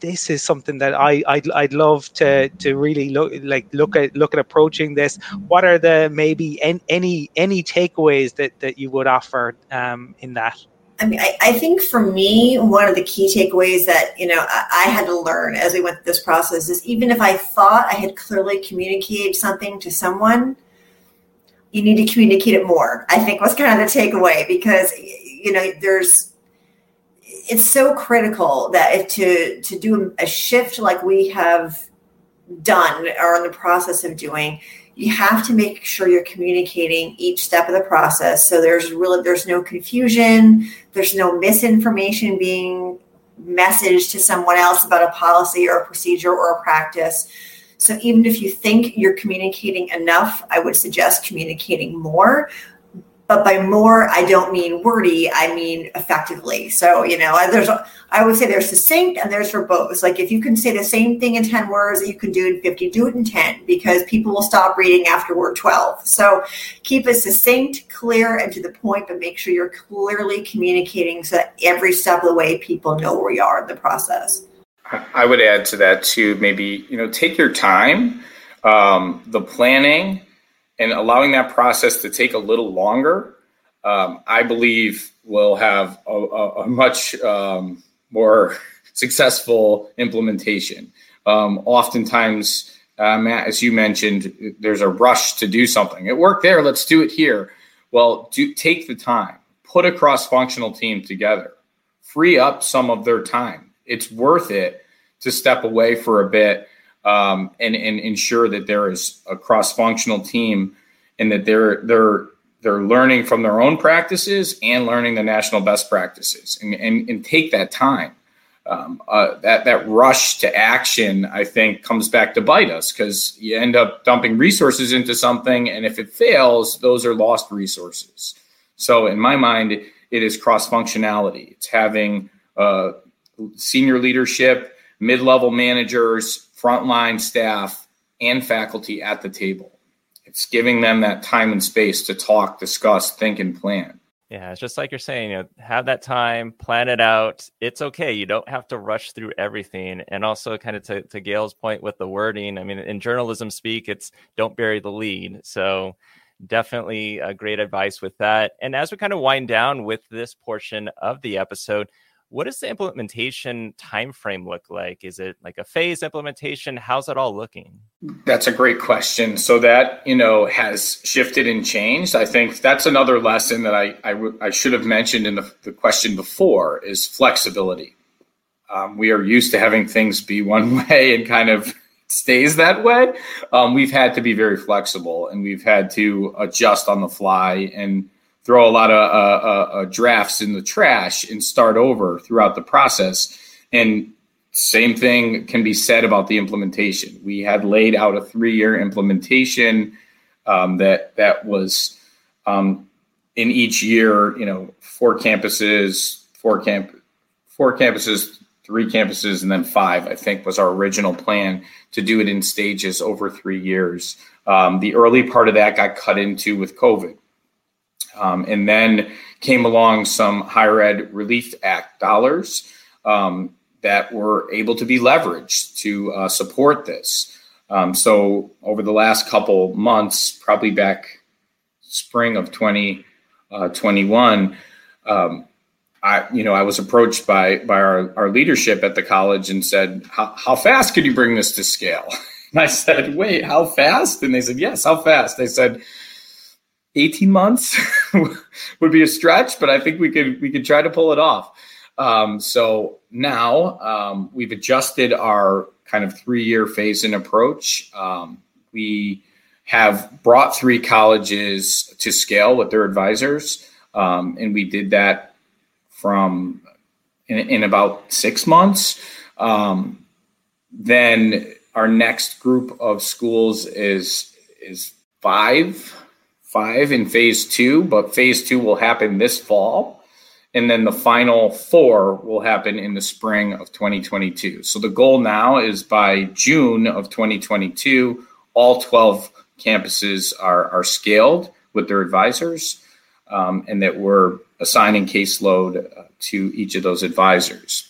this is something that I I'd, I'd love to to really look like look at look at approaching this. What are the maybe any any, any takeaways that that you would offer um, in that? I mean, I, I, think for me, one of the key takeaways that, you know, I, I, had to learn as we went through this process is even if I thought I had clearly communicated something to someone, you need to communicate it more. I think was kind of the takeaway because, you know, there's, it's so critical that if to, to do a shift like we have done or in the process of doing, you have to make sure you're communicating each step of the process so there's really there's no confusion there's no misinformation being messaged to someone else about a policy or a procedure or a practice. So even if you think you're communicating enough i would suggest communicating more but by more i don't mean wordy i mean effectively. So you know there's i would say there's succinct and there's verbose. Like if you can say the same thing in 10 words that you can do in 50 do it in 10 because people will stop reading after word 12 so keep it succinct clear and to the point but make sure you're clearly communicating so that every step of the way people know where you are in the process. I would add to that too maybe you know take your time. Um, the planning and allowing that process to take a little longer, um, I believe will have a, a, a much um, more successful implementation. Um, oftentimes, uh, Matt, as you mentioned, there's a rush to do something. It worked there. Let's do it here. Well, do take the time, put a cross-functional team together, free up some of their time. It's worth it to step away for a bit um, and, and ensure that there is a cross-functional team and that they're they're they're learning from their own practices and learning the national best practices and, and, and take that time. Um, uh, that that rush to action, I think, comes back to bite us because you end up dumping resources into something, and if it fails, those are lost resources. So, in my mind, it is cross functionality. It's having uh, senior leadership, mid level managers, frontline staff, and faculty at the table. It's giving them that time and space to talk, discuss, think, and plan. Yeah, it's just like you're saying, you know, have that time, plan it out. It's okay. You don't have to rush through everything. And also, kind of to, to Gail's point with the wording, I mean, in journalism speak, it's don't bury the lead. So, Definitely a great advice with that. And as we kind of wind down with this portion of the episode, what does the implementation time frame look like? Is it like a phase implementation? How's it all looking? That's a great question. So that you know has shifted and changed. I think that's another lesson that I I, w- I should have mentioned in the, the question before is flexibility. Um, we are used to having things be one way and kind of stays that way. Um, we've had to be very flexible and we've had to adjust on the fly and throw a lot of uh, uh, uh, drafts in the trash and start over throughout the process. And same thing can be said about the implementation. We had laid out a three-year implementation um, that that was um, in each year. You know, four campuses, four camp, four campuses, three campuses, and then five. I think was our original plan to do it in stages over three years. Um, the early part of that got cut into with COVID. Um, and then came along some higher ed relief act dollars um, that were able to be leveraged to uh, support this. Um, so over the last couple months, probably back spring of 2021, uh, um, I, you know, I was approached by by our, our leadership at the college and said, "How fast could you bring this to scale?" And I said, "Wait, how fast?" And they said, "Yes, how fast?" They said, 18 months would be a stretch, but I think we could we could try to pull it off. Um, so now um, we've adjusted our kind of three year phase in approach. Um, we have brought three colleges to scale with their advisors, um, and we did that from in, in about six months. Um, then our next group of schools is is five five in phase two, but phase two will happen this fall. And then the final four will happen in the spring of 2022. So the goal now is by June of 2022, all 12 campuses are, are scaled with their advisors, um, and that we're assigning caseload uh, to each of those advisors.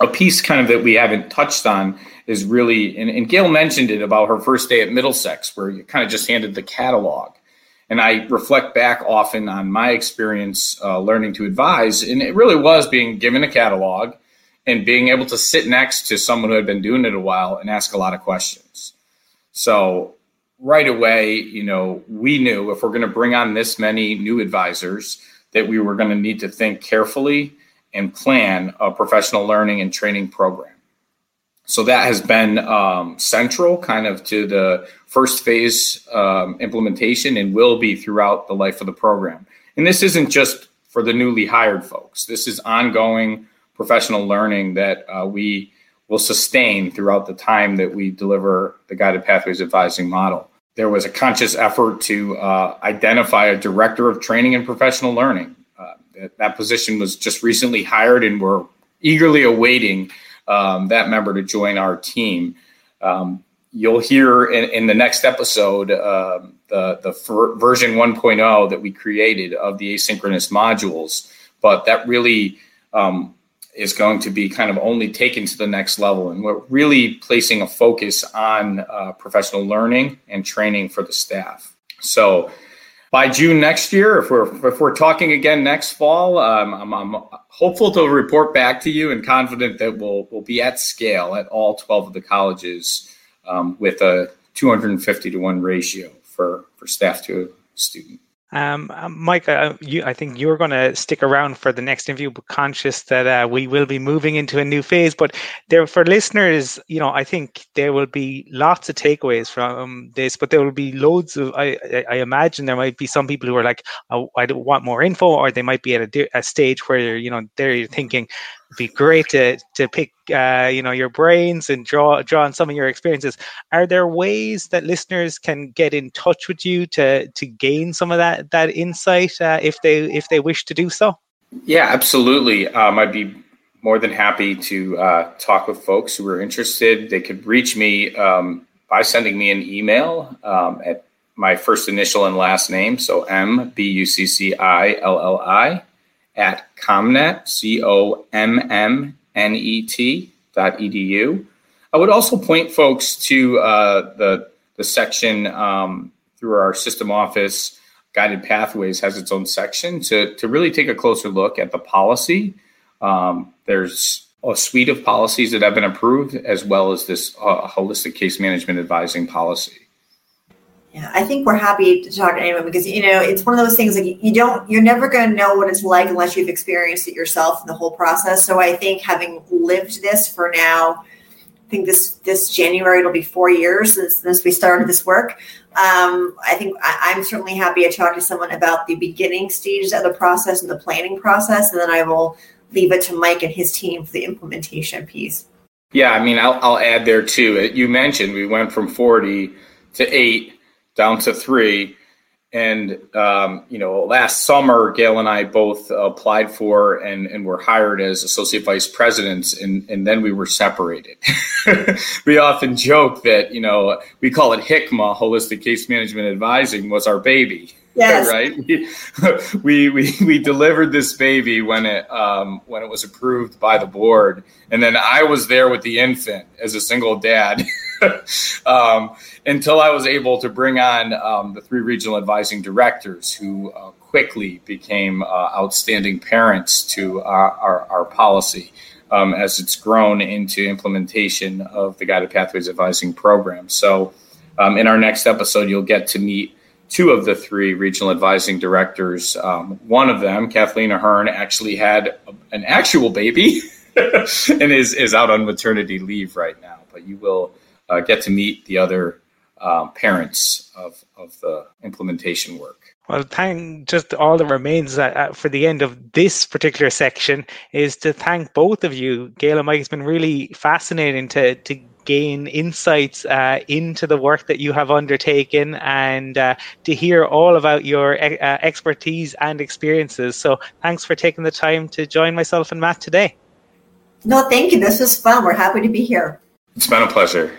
A piece kind of that we haven't touched on is really, and, and Gail mentioned it about her first day at Middlesex, where you kind of just handed the catalog and I reflect back often on my experience uh, learning to advise, and it really was being given a catalog and being able to sit next to someone who had been doing it a while and ask a lot of questions. So right away, you know, we knew if we're going to bring on this many new advisors that we were going to need to think carefully and plan a professional learning and training program so that has been um, central kind of to the first phase um, implementation and will be throughout the life of the program. And this isn't just for the newly hired folks. This is ongoing professional learning that uh, we will sustain throughout the time that we deliver the guided pathways advising model. There was a conscious effort to uh, identify a director of training and professional learning. Uh, that, that position was just recently hired, and we're eagerly awaiting um, that member to join our team. Um, you'll hear in, in, the next episode uh, the, the version 1.0 that we created of the asynchronous modules, but that really um, is going to be kind of only taken to the next level. And we're really placing a focus on uh, professional learning and training for the staff. So by June next year, if we're if we're talking again next fall, um, I'm, I'm, hopeful to report back to you and confident that we'll we'll be at scale at all 12 of the colleges um, with a 250 to one ratio for for staff to student. Um, um, Mike, uh, you, I think you're going to stick around for the next interview, but conscious that uh, we will be moving into a new phase. But there, for listeners, you know, I think there will be lots of takeaways from this, but there will be loads of. I, I imagine there might be some people who are like, oh, I want more info, or they might be at a, a stage where you know they're thinking, be great to to pick uh, you know your brains and draw draw on some of your experiences. Are there ways that listeners can get in touch with you to to gain some of that that insight uh, if they if they wish to do so? Yeah, absolutely. Um, I'd be more than happy to uh, talk with folks who are interested. They could reach me um, by sending me an email um, at my first initial and last name, so M B U C C I L L I at Commnet, C O M M N E T dot edu. I would also point folks to uh, the, the section um, through our system office, Guided Pathways has its own section to, to really take a closer look at the policy. Um, there's a suite of policies that have been approved, as well as this uh, holistic case management advising policy. Yeah, I think we're happy to talk to anyone because you know it's one of those things like you don't you're never going to know what it's like unless you've experienced it yourself in the whole process. So I think having lived this for now, I think this this January it'll be four years since, since we started this work. Um, I think I, I'm certainly happy to talk to someone about the beginning stages of the process and the planning process, and then I will leave it to Mike and his team for the implementation piece. Yeah, I mean, I'll, I'll add there too. You mentioned we went from 40 to eight down to three. And, um, you know, last summer, Gail and I both applied for and, and were hired as associate vice presidents, and, and then we were separated. we often joke that, you know, we call it HICMA, Holistic Case Management Advising, was our baby. Yes. right. We, we we delivered this baby when it um, when it was approved by the board, and then I was there with the infant as a single dad. um, until I was able to bring on um, the three regional advising directors who uh, quickly became uh, outstanding parents to our, our, our policy um, as it's grown into implementation of the Guided Pathways Advising Program. So, um, in our next episode, you'll get to meet two of the three regional advising directors. Um, one of them, Kathleen Ahern, actually had an actual baby and is, is out on maternity leave right now. But you will uh, get to meet the other um, parents of, of the implementation work. Well, thank just all that remains uh, uh, for the end of this particular section is to thank both of you, Gail and Mike. It's been really fascinating to to gain insights uh, into the work that you have undertaken and uh, to hear all about your uh, expertise and experiences. So, thanks for taking the time to join myself and Matt today. No, thank you. This was fun. We're happy to be here. It's been a pleasure.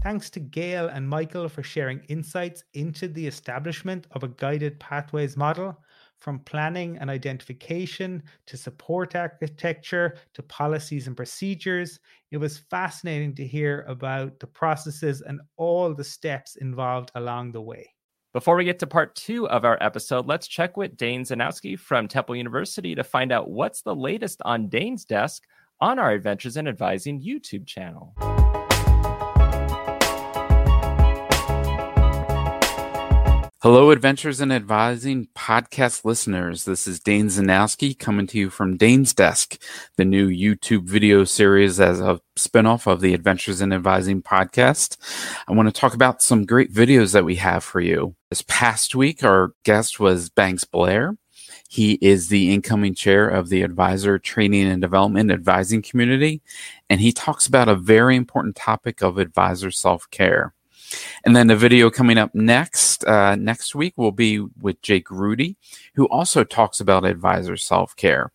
Thanks to Gail and Michael for sharing insights into the establishment of a guided pathways model, from planning and identification to support architecture to policies and procedures. It was fascinating to hear about the processes and all the steps involved along the way. Before we get to part two of our episode, let's check with Dane Zanowski from Temple University to find out what's the latest on Dane's desk on our Adventures in Advising YouTube channel. Hello, Adventures in Advising podcast listeners. This is Dane Zanowski coming to you from Dane's Desk, the new YouTube video series as a spinoff of the Adventures in Advising podcast. I want to talk about some great videos that we have for you. This past week, our guest was Banks Blair. He is the incoming chair of the Advisor Training and Development Advising Community, and he talks about a very important topic of advisor self care. And then the video coming up next, uh, next week will be with Jake Rudy, who also talks about advisor self care.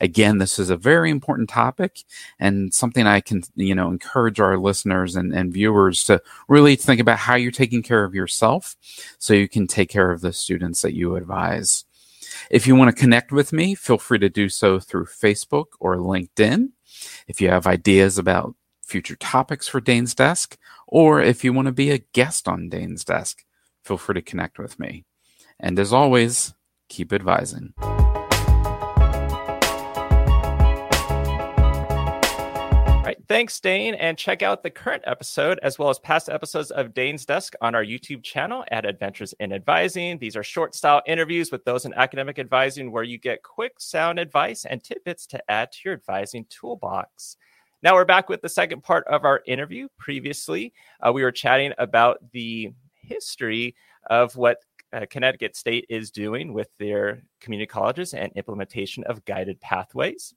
Again, this is a very important topic and something I can, you know, encourage our listeners and, and viewers to really think about how you're taking care of yourself so you can take care of the students that you advise. If you want to connect with me, feel free to do so through Facebook or LinkedIn. If you have ideas about future topics for Dane's Desk, or if you want to be a guest on Dane's Desk, feel free to connect with me. And as always, keep advising. All right, thanks, Dane. And check out the current episode as well as past episodes of Dane's Desk on our YouTube channel at Adventures in Advising. These are short style interviews with those in academic advising where you get quick sound advice and tidbits to add to your advising toolbox. Now we're back with the second part of our interview. Previously, uh, we were chatting about the history of what uh, Connecticut State is doing with their community colleges and implementation of guided pathways.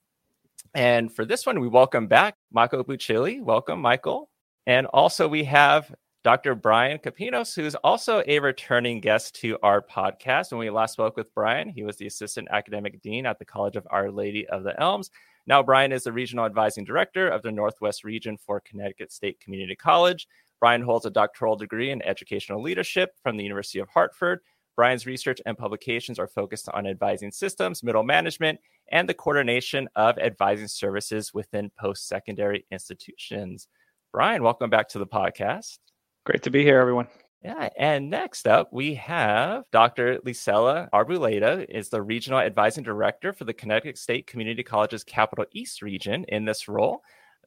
And for this one, we welcome back Michael Buccilli. Welcome, Michael. And also, we have Dr. Brian Capinos, who is also a returning guest to our podcast. When we last spoke with Brian, he was the assistant academic dean at the College of Our Lady of the Elms now, Brian is the regional advising director of the Northwest region for Connecticut State Community College. Brian holds a doctoral degree in educational leadership from the University of Hartford. Brian's research and publications are focused on advising systems, middle management, and the coordination of advising services within post secondary institutions. Brian, welcome back to the podcast. Great to be here, everyone. Yeah, and next up we have Dr. Lisela Arboleda is the Regional Advising Director for the Connecticut State Community College's Capital East region. In this role,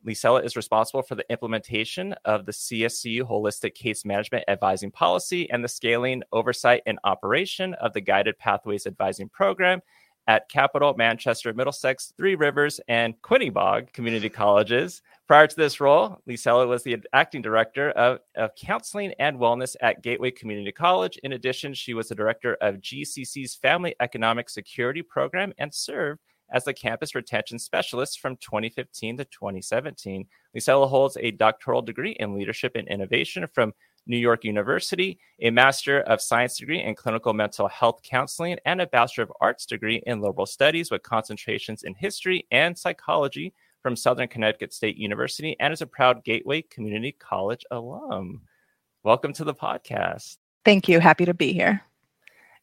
Lisela is responsible for the implementation of the CSCU Holistic Case Management Advising Policy and the scaling, oversight, and operation of the Guided Pathways Advising Program at Capital, Manchester, Middlesex, Three Rivers, and Quinebaug community colleges. Prior to this role, Lisela was the acting director of, of counseling and wellness at Gateway Community College. In addition, she was the director of GCC's Family Economic Security Program and served as the campus retention specialist from 2015 to 2017. Lisela holds a doctoral degree in leadership and innovation from New York University, a Master of Science degree in clinical mental health counseling, and a Bachelor of Arts degree in liberal studies with concentrations in history and psychology from Southern Connecticut State University, and is a proud Gateway Community College alum. Welcome to the podcast. Thank you. Happy to be here.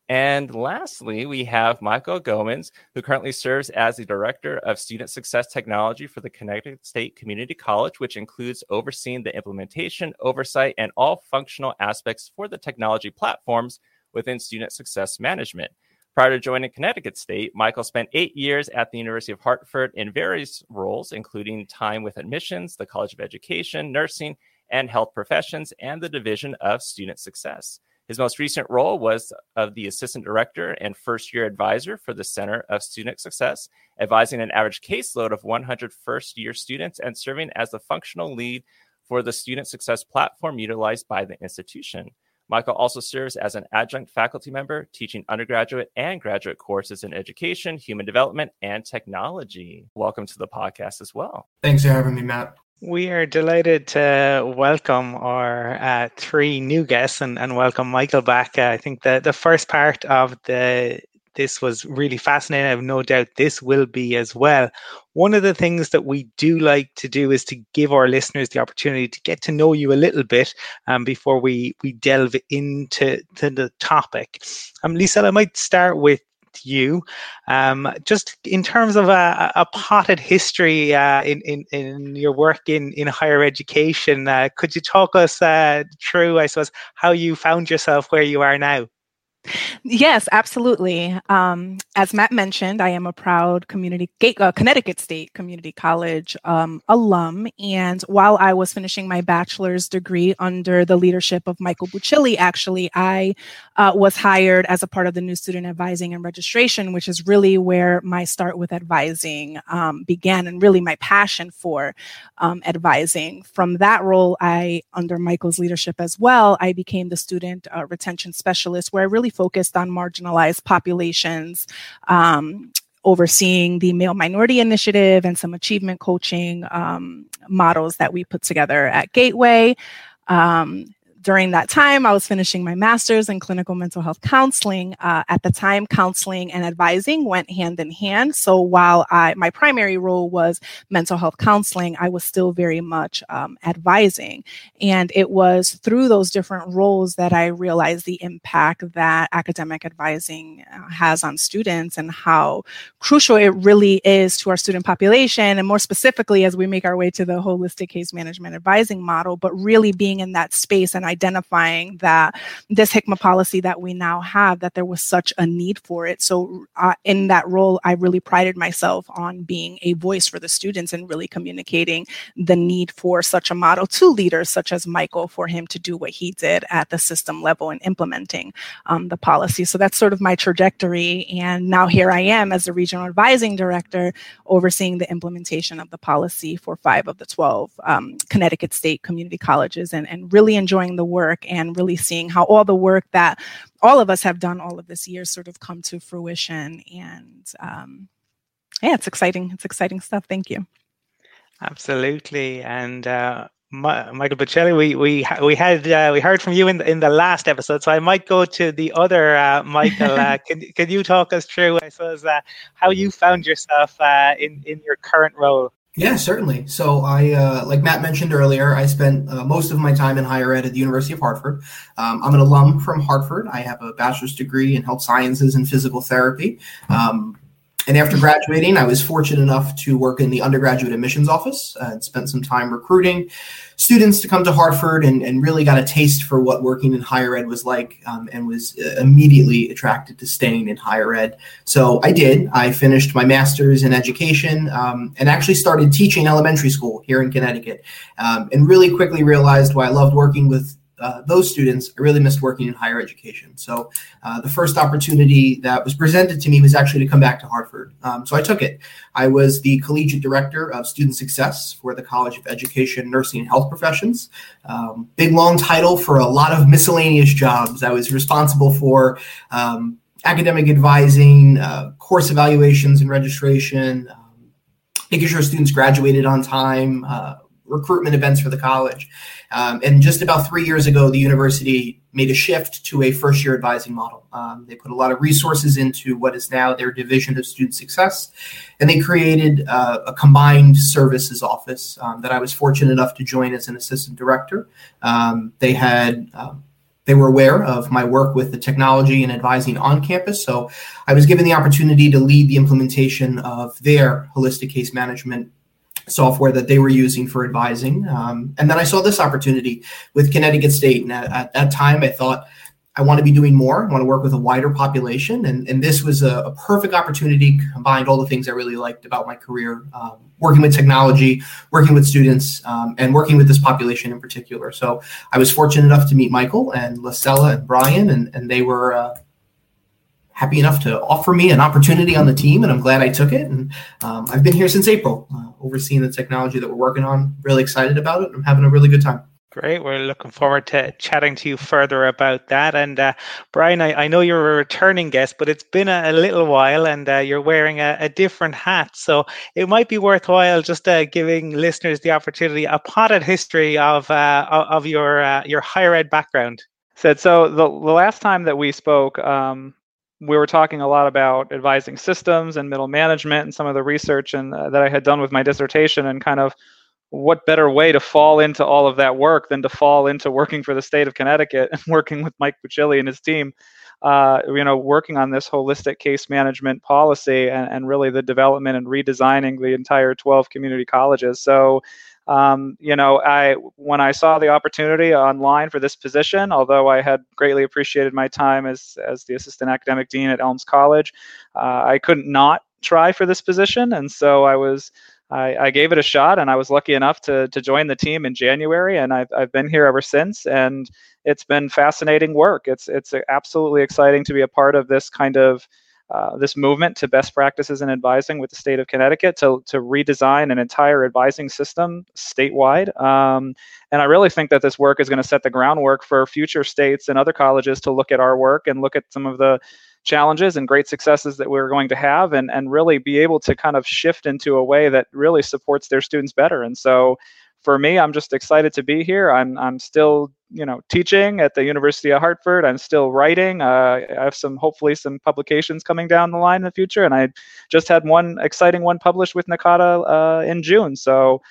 And lastly, we have Michael Gomez, who currently serves as the Director of Student Success Technology for the Connecticut State Community College, which includes overseeing the implementation, oversight, and all functional aspects for the technology platforms within student success management. Prior to joining Connecticut State, Michael spent eight years at the University of Hartford in various roles, including time with admissions, the College of Education, nursing, and health professions, and the Division of Student Success. His most recent role was of the assistant director and first year advisor for the Center of Student Success, advising an average caseload of 100 first year students and serving as the functional lead for the student success platform utilized by the institution. Michael also serves as an adjunct faculty member, teaching undergraduate and graduate courses in education, human development, and technology. Welcome to the podcast as well. Thanks for having me, Matt. We are delighted to welcome our uh, three new guests and, and welcome Michael back. Uh, I think the, the first part of the this was really fascinating. I have no doubt this will be as well. One of the things that we do like to do is to give our listeners the opportunity to get to know you a little bit um, before we we delve into to the topic. Um, Lisa, I might start with you. Um, just in terms of a, a potted history uh, in, in, in your work in, in higher education, uh, could you talk us uh, through, I suppose, how you found yourself where you are now? Yes, absolutely. Um, as Matt mentioned, I am a proud community uh, Connecticut State Community College um, alum, and while I was finishing my bachelor's degree under the leadership of Michael Buccilli, actually, I uh, was hired as a part of the new student advising and registration, which is really where my start with advising um, began, and really my passion for um, advising. From that role, I, under Michael's leadership as well, I became the student uh, retention specialist, where I really focused on marginalized populations. Um, overseeing the male minority initiative and some achievement coaching um, models that we put together at Gateway. Um, during that time, I was finishing my master's in clinical mental health counseling. Uh, at the time, counseling and advising went hand in hand. So while I my primary role was mental health counseling, I was still very much um, advising. And it was through those different roles that I realized the impact that academic advising uh, has on students and how crucial it really is to our student population, and more specifically as we make our way to the holistic case management advising model. But really being in that space and identifying that this HICMA policy that we now have, that there was such a need for it. So, uh, in that role, I really prided myself on being a voice for the students and really communicating the need for such a model to leaders such as Michael for him to do what he did at the system level and implementing um, the policy. So, that's sort of my trajectory. And now here I am as the regional advising director overseeing the implementation of the policy for five of the 12 um, Connecticut State community colleges and, and really enjoying the work and really seeing how all the work that all of us have done all of this year sort of come to fruition. And um, yeah, it's exciting. It's exciting stuff. Thank you. Absolutely. And uh, Michael Buccilli, we we we had uh, we heard from you in the, in the last episode, so I might go to the other uh, Michael. Uh, can can you talk us through, I suppose, uh, how you found yourself uh, in in your current role? Yeah, certainly. So I, uh, like Matt mentioned earlier, I spent uh, most of my time in higher ed at the University of Hartford. Um, I'm an alum from Hartford. I have a bachelor's degree in health sciences and physical therapy. Um, and after graduating, I was fortunate enough to work in the undergraduate admissions office and spent some time recruiting students to come to Hartford and, and really got a taste for what working in higher ed was like um, and was uh, immediately attracted to staying in higher ed. So I did. I finished my master's in education um, and actually started teaching elementary school here in Connecticut um, and really quickly realized why I loved working with uh, those students, I really missed working in higher education. So uh, the first opportunity that was presented to me was actually to come back to Hartford. Um, so I took it. I was the collegiate director of student success for the College of Education, Nursing, and Health Professions. Um, big long title for a lot of miscellaneous jobs. I was responsible for um, academic advising, uh, course evaluations and registration, um, making sure students graduated on time uh, recruitment events for the college. Um, and just about three years ago, the university made a shift to a first year advising model. Um, they put a lot of resources into what is now their division of student success, and they created uh, a combined services office um, that I was fortunate enough to join as an assistant director. Um, they had um, they were aware of my work with the technology and advising on campus. So I was given the opportunity to lead the implementation of their holistic case management software that they were using for advising. Um, and then I saw this opportunity with Connecticut State. And at, at, that time, I thought, I want to be doing more. I want to work with a wider population. And, and this was a, a perfect opportunity, combined all the things I really liked about my career um, working with technology, working with students, um, and working with this population in particular. So I was fortunate enough to meet Michael and Lacella and Brian, and, and they were. Uh, happy enough to offer me an opportunity on the team, and I'm glad I took it. And um, I've been here since April, uh, overseeing the technology that we're working on. Really excited about it. And I'm having a really good time. Great. We're looking forward to chatting to you further about that. And uh, Brian, I, I, know you're a returning guest, but it's been a, a little while and uh, you're wearing a, a, different hat. So it might be worthwhile just uh, giving listeners the opportunity, a potted history of, uh, of your, uh, your higher ed background. Said so. The, the last time that we spoke, um, we were talking a lot about advising systems and middle management and some of the research and uh, that I had done with my dissertation and kind of what better way to fall into all of that work than to fall into working for the state of Connecticut and working with Mike Buccilli and his team, uh, you know, working on this holistic case management policy and, and really the development and redesigning the entire 12 community colleges. So um, you know, I when I saw the opportunity online for this position, although I had greatly appreciated my time as as the assistant academic dean at Elms College, uh, I couldn't not try for this position, and so I was. I, I, gave it a shot, and I was lucky enough to to join the team in January, and I've I've been here ever since, and it's been fascinating work. It's it's absolutely exciting to be a part of this kind of uh, this movement to best practices in advising with the state of Connecticut to, to redesign an entire advising system statewide. Um, and I really think that this work is going to set the groundwork for future states and other colleges to look at our work and look at some of the challenges and great successes that we're going to have and, and really be able to kind of shift into a way that really supports their students better. And so for me, I'm just excited to be here. I'm I'm still you know teaching at the University of Hartford. I'm still writing. Uh, I have some hopefully some publications coming down the line in the future, and I just had one exciting one published with NACADA uh, in June. So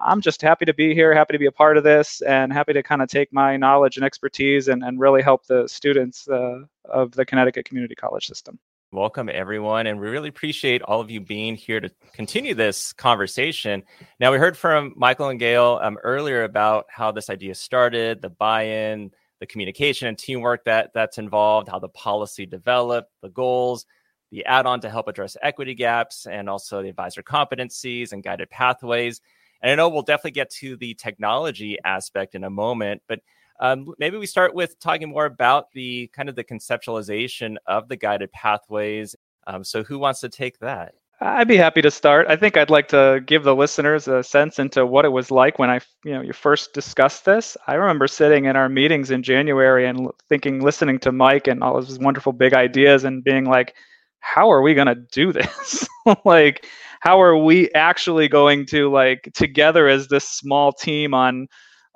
I'm just happy to be here, happy to be a part of this, and happy to kind of take my knowledge and expertise and, and really help the students uh, of the Connecticut Community College system. Welcome, everyone. And we really appreciate all of you being here to continue this conversation. Now, we heard from Michael and Gail um, earlier about how this idea started, the buy in, the communication and teamwork that that's involved, how the policy developed, the goals, the add on to help address equity gaps, and also the advisor competencies and guided pathways. And I know we'll definitely get to the technology aspect in a moment, but um, maybe we start with talking more about the kind of the conceptualization of the guided pathways. Um, so, who wants to take that? I'd be happy to start. I think I'd like to give the listeners a sense into what it was like when I, you know, you first discussed this. I remember sitting in our meetings in January and thinking, listening to Mike and all his wonderful big ideas, and being like, "How are we going to do this? like, how are we actually going to like together as this small team on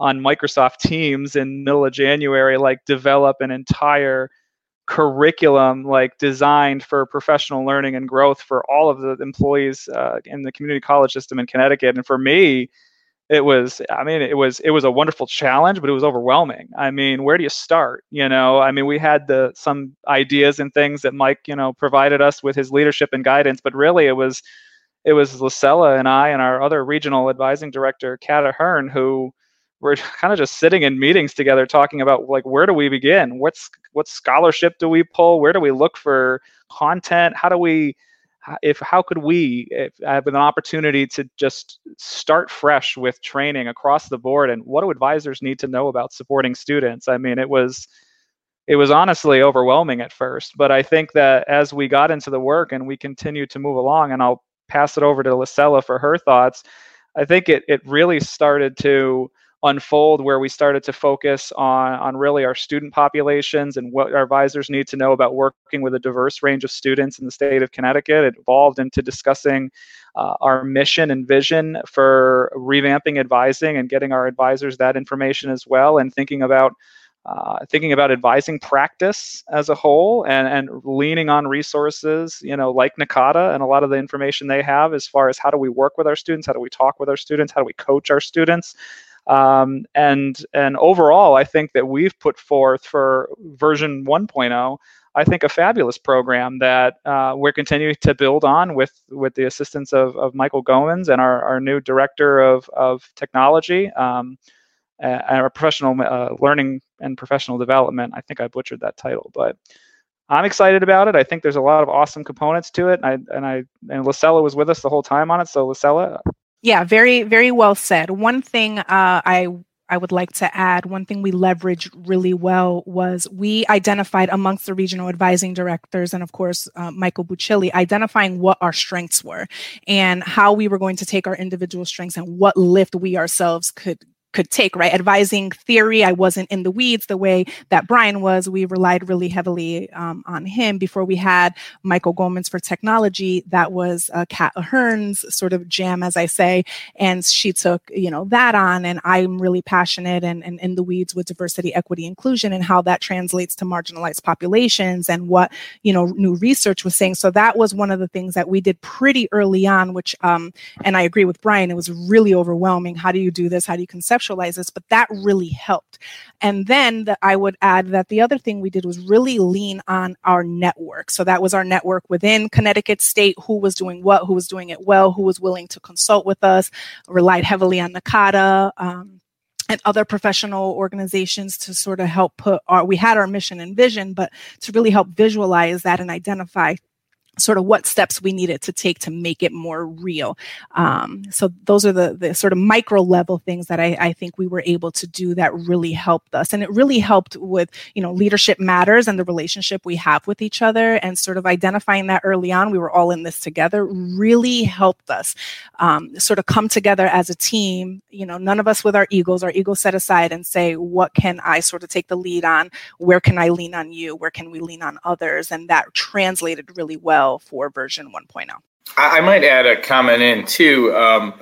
on Microsoft Teams in middle of January, like develop an entire curriculum like designed for professional learning and growth for all of the employees uh, in the community college system in Connecticut. And for me, it was i mean it was it was a wonderful challenge but it was overwhelming i mean where do you start you know i mean we had the some ideas and things that mike you know provided us with his leadership and guidance but really it was it was Lucella and I and our other regional advising director, Kat Ahern, who were kind of just sitting in meetings together talking about like where do we begin? What's what scholarship do we pull? Where do we look for content? How do we if how could we have an opportunity to just start fresh with training across the board and what do advisors need to know about supporting students? I mean, it was it was honestly overwhelming at first, but I think that as we got into the work and we continued to move along, and I'll pass it over to Lucella for her thoughts, I think it it really started to unfold where we started to focus on on really our student populations and what our advisors need to know about working with a diverse range of students in the state of Connecticut. It evolved into discussing uh, our mission and vision for revamping advising and getting our advisors that information as well, and thinking about uh, thinking about advising practice as a whole and, and leaning on resources, you know, like NACADA and a lot of the information they have as far as how do we work with our students, how do we talk with our students, how do we coach our students. Um, and and overall, I think that we've put forth for version 1.0, I think a fabulous program that uh, we're continuing to build on with with the assistance of, of Michael Gomans and our, our new director of, of technology. Um, and our professional uh, learning and professional development. I think I butchered that title, but I'm excited about it. I think there's a lot of awesome components to it, and I and I and Lucella was with us the whole time on it. So Lucella, yeah, very very well said. One thing uh, I I would like to add one thing we leveraged really well was we identified amongst the regional advising directors and, of course, uh, Michael Buccilli, identifying what our strengths were and how we were going to take our individual strengths and what lift we ourselves could could take, right? Advising theory, I wasn't in the weeds the way that Brian was. We relied really heavily um, on him before we had Michael Gomans for technology. That was uh, Kat Ahern's sort of jam, as I say. And she took, you know, that on. And I'm really passionate and, and in the weeds with diversity, equity, inclusion and how that translates to marginalized populations and what, you know, new research was saying. So that was one of the things that we did pretty early on, which, um, and I agree with Brian, it was really overwhelming. How do you do this? How do you conceptualize? Conceptualize this, but that really helped. And then the, I would add that the other thing we did was really lean on our network. So that was our network within Connecticut State, who was doing what, who was doing it well, who was willing to consult with us, relied heavily on NACADA. Um, and other professional organizations to sort of help put our we had our mission and vision but to really help visualize that and identify sort of what steps we needed to take to make it more real. Um, so those are the, the sort of micro level things that I, I, think we were able to do that really helped us. And it really helped with, you know, leadership matters and the relationship we have with each other and sort of identifying that early on. We were all in this together really helped us um, sort of come together as a team, you know, none of us with our egos, our egos set aside and say, what can I sort of take the lead on? Where can I lean on you? Where can we lean on others? And that translated really well for version 1.0. I might add a comment in too, um,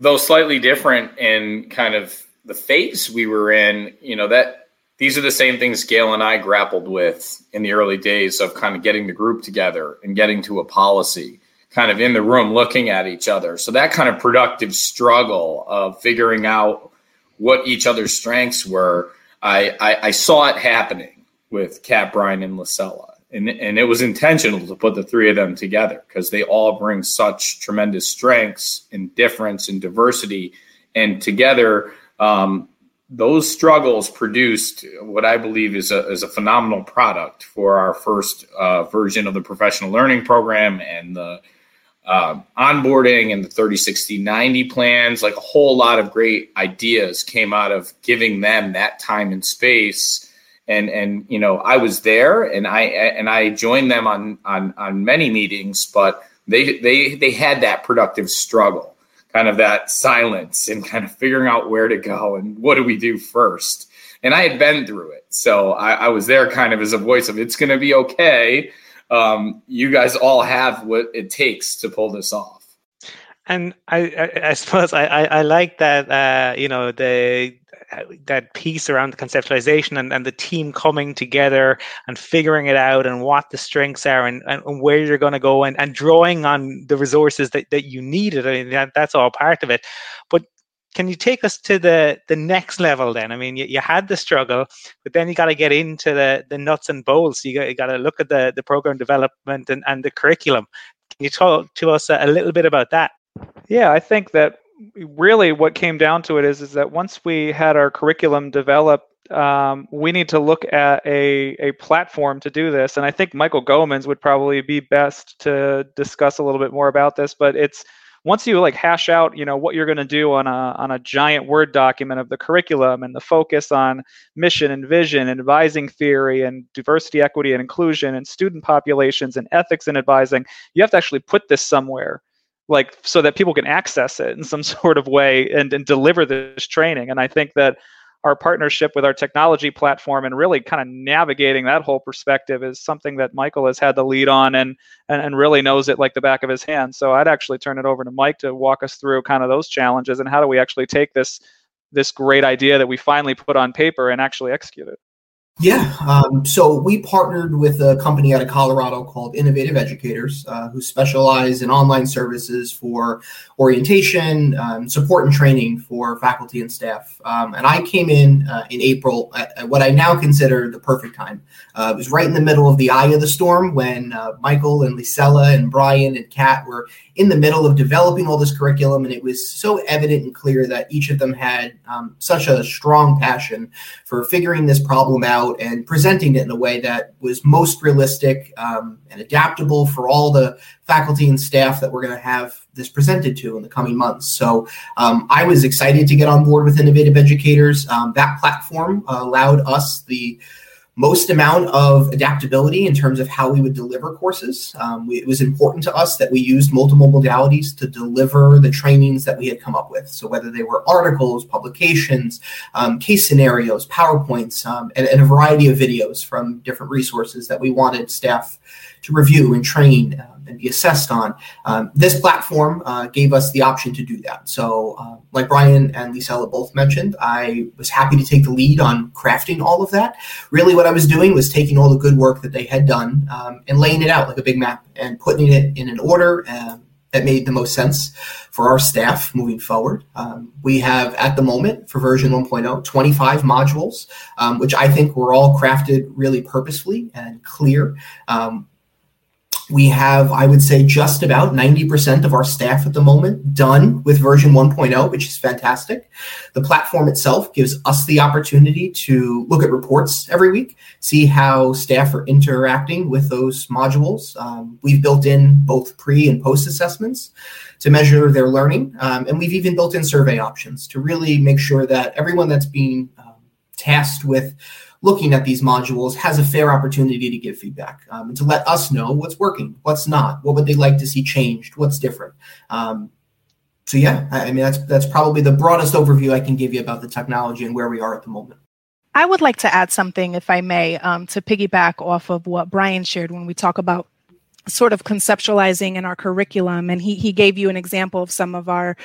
though slightly different in kind of the phase we were in. You know that these are the same things Gail and I grappled with in the early days of kind of getting the group together and getting to a policy, kind of in the room looking at each other. So that kind of productive struggle of figuring out what each other's strengths were, I, I, I saw it happening with Kat Brian and Lucella and, and it was intentional to put the three of them together because they all bring such tremendous strengths and difference and diversity. And together um, those struggles produced what i believe is a, is a phenomenal product for our first uh, version of the professional learning program and the uh, onboarding and the 30 60 90 plans. Like a whole lot of great ideas came out of giving them that time and space and and you know I was there and I and I joined them on on on many meetings, but they they they had that productive struggle, kind of that silence and kind of figuring out where to go and what do we do first. And I had been through it, so I, I was there kind of as a voice of it's going to be okay. Um, you guys all have what it takes to pull this off. And I, I, I suppose I, I, I, like that. Uh, you know, the Uh, that piece around the conceptualization and, and the team coming together and figuring it out and what the strengths are and, and where you're going to go and, and drawing on the resources that, that you needed. I mean, that, that's all part of it. But can you take us to the the next level then? I mean, you, you had the struggle, but then you got to get into the the nuts and bolts. You got you got to look at the the program development and, and the curriculum. Can you talk to us a little bit about that? Yeah, I think that really what came down to it is is that once we had our curriculum developed um, we need to look at a, a platform to do this. And i think michael gomans would probably be best to discuss a little bit more about this but it's once you like hash out you know what you're going to do on a on a giant word document of the curriculum and the focus on mission and vision and advising theory and diversity equity and inclusion and student populations and ethics in advising you have to actually put this somewhere like so that people can access it in some sort of way and, and deliver this training and i think that our partnership with our technology platform and really kind of navigating that whole perspective is something that Michael has had the lead on and, and, and really knows it like the back of his hand. So I'd actually turn it over to Mike to walk us through kind of those challenges and how do we actually take this this great idea that we finally put on paper and actually execute it. Yeah. Um, so we partnered with a company out of Colorado called Innovative Educators, uh, who specialize in online services for orientation, um, support, and training for faculty and staff. Um, and I came in uh, in April at, at, what I now consider the perfect time. Uh, it was right in the middle of the eye of the storm when uh, Michael and Lisella and Brian and Kat were in the middle of developing all this curriculum, and it was so evident and clear that each of them had um, such a strong passion for figuring this problem out and presenting it in a way that was most realistic um, and adaptable for all the faculty and staff that we're going to have this presented to in the coming months. So um, I was excited to get on board with Innovative Educators. Um, that platform allowed us the most amount of adaptability in terms of how we would deliver courses. Um, we, it was important to us that we used multiple modalities to deliver the trainings that we had come up with. So whether they were articles, publications, um, case scenarios, PowerPoints, um, and, and, a variety of videos from different resources that we wanted staff to review and train uh, and be assessed on. Um, this platform uh, gave us the option to do that. So, uh, like Brian and Lisella both mentioned, I was happy to take the lead on crafting all of that. Really, what I was doing was taking all the good work that they had done um, and laying it out like a big map and putting it in an order. Um, that made the most sense for our staff moving forward. Um, we have at the moment for version 1.0 25 modules, um, which I think were all crafted really purposefully and clear. Um, we have, I would say, just about 90% of our staff at the moment done with version 1.0, which is fantastic. The platform itself gives us the opportunity to look at reports every week, see how staff are interacting with those modules. Um, we've built in both pre and post assessments to measure their learning. Um, and we've even built in survey options to really make sure that everyone that's being um, tasked with looking at these modules has a fair opportunity to give feedback um, and to let us know what's working, what's not, what would they like to see changed, what's different. Um, so yeah, I, I mean that's that's probably the broadest overview I can give you about the technology and where we are at the moment. I would like to add something, if I may, um, to piggyback off of what Brian shared when we talk about sort of conceptualizing in our curriculum. And he he gave you an example of some of our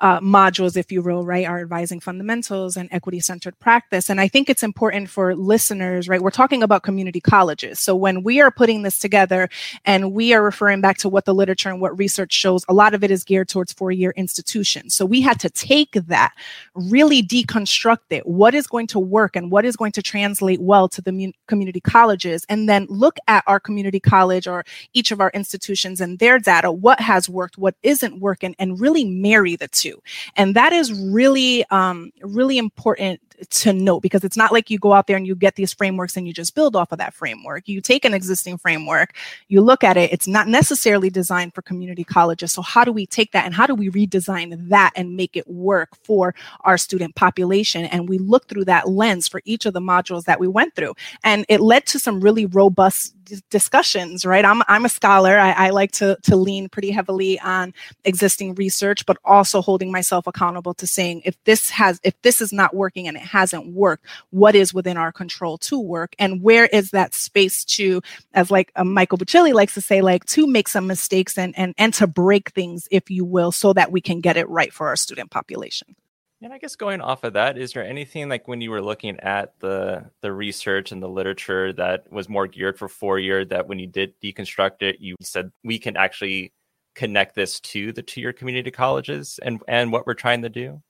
uh, modules, if you will, right, are advising fundamentals and equity centered practice. And I think it's important for listeners, right? We're talking about community colleges. So when we are putting this together and we are referring back to what the literature and what research shows, a lot of it is geared towards four year institutions. So we had to take that, really deconstruct it. What is going to work and what is going to translate well to the mu- community colleges? And then look at our community college or each of our institutions and their data, what has worked, what isn't working, and really marry the two to. And that is really, um, really important to note because it's not like you go out there and you get these frameworks and you just build off of that framework. You take an existing framework, you look at it, it's not necessarily designed for community colleges. So, how do we take that and how do we redesign that and make it work for our student population? And we look through that lens for each of the modules that we went through. And it led to some really robust discussions, right? I'm, I'm a scholar. I, I like to, to lean pretty heavily on existing research, but also holding myself accountable to saying if this has, if this is not working and it hasn't worked, what is within our control to work? And where is that space to, as like uh, Michael Buccilli likes to say, like to make some mistakes and, and, and to break things, if you will, so that we can get it right for our student population. And I guess going off of that, is there anything like when you were looking at the the research and the literature that was more geared for four year that when you did deconstruct it, you said we can actually connect this to the two year community colleges and and what we're trying to do?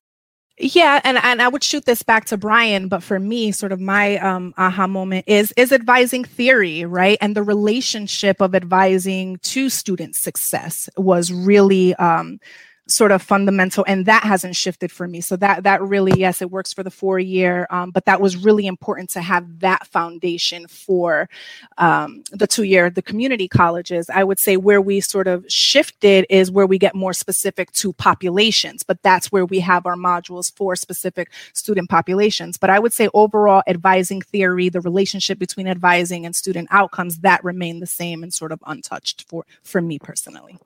Yeah, and, and I would shoot this back to Brian, but for me, sort of my um, aha moment is is advising theory, right? And the relationship of advising to student success was really um, sort of fundamental and that hasn't shifted for me. So that that really yes it works for the four year um, but that was really important to have that foundation for um, the two year the community colleges. I would say where we sort of shifted is where we get more specific to populations but that's where we have our modules for specific student populations. But i would say overall advising theory the relationship between advising and student outcomes that remain the same and sort of untouched for for me personally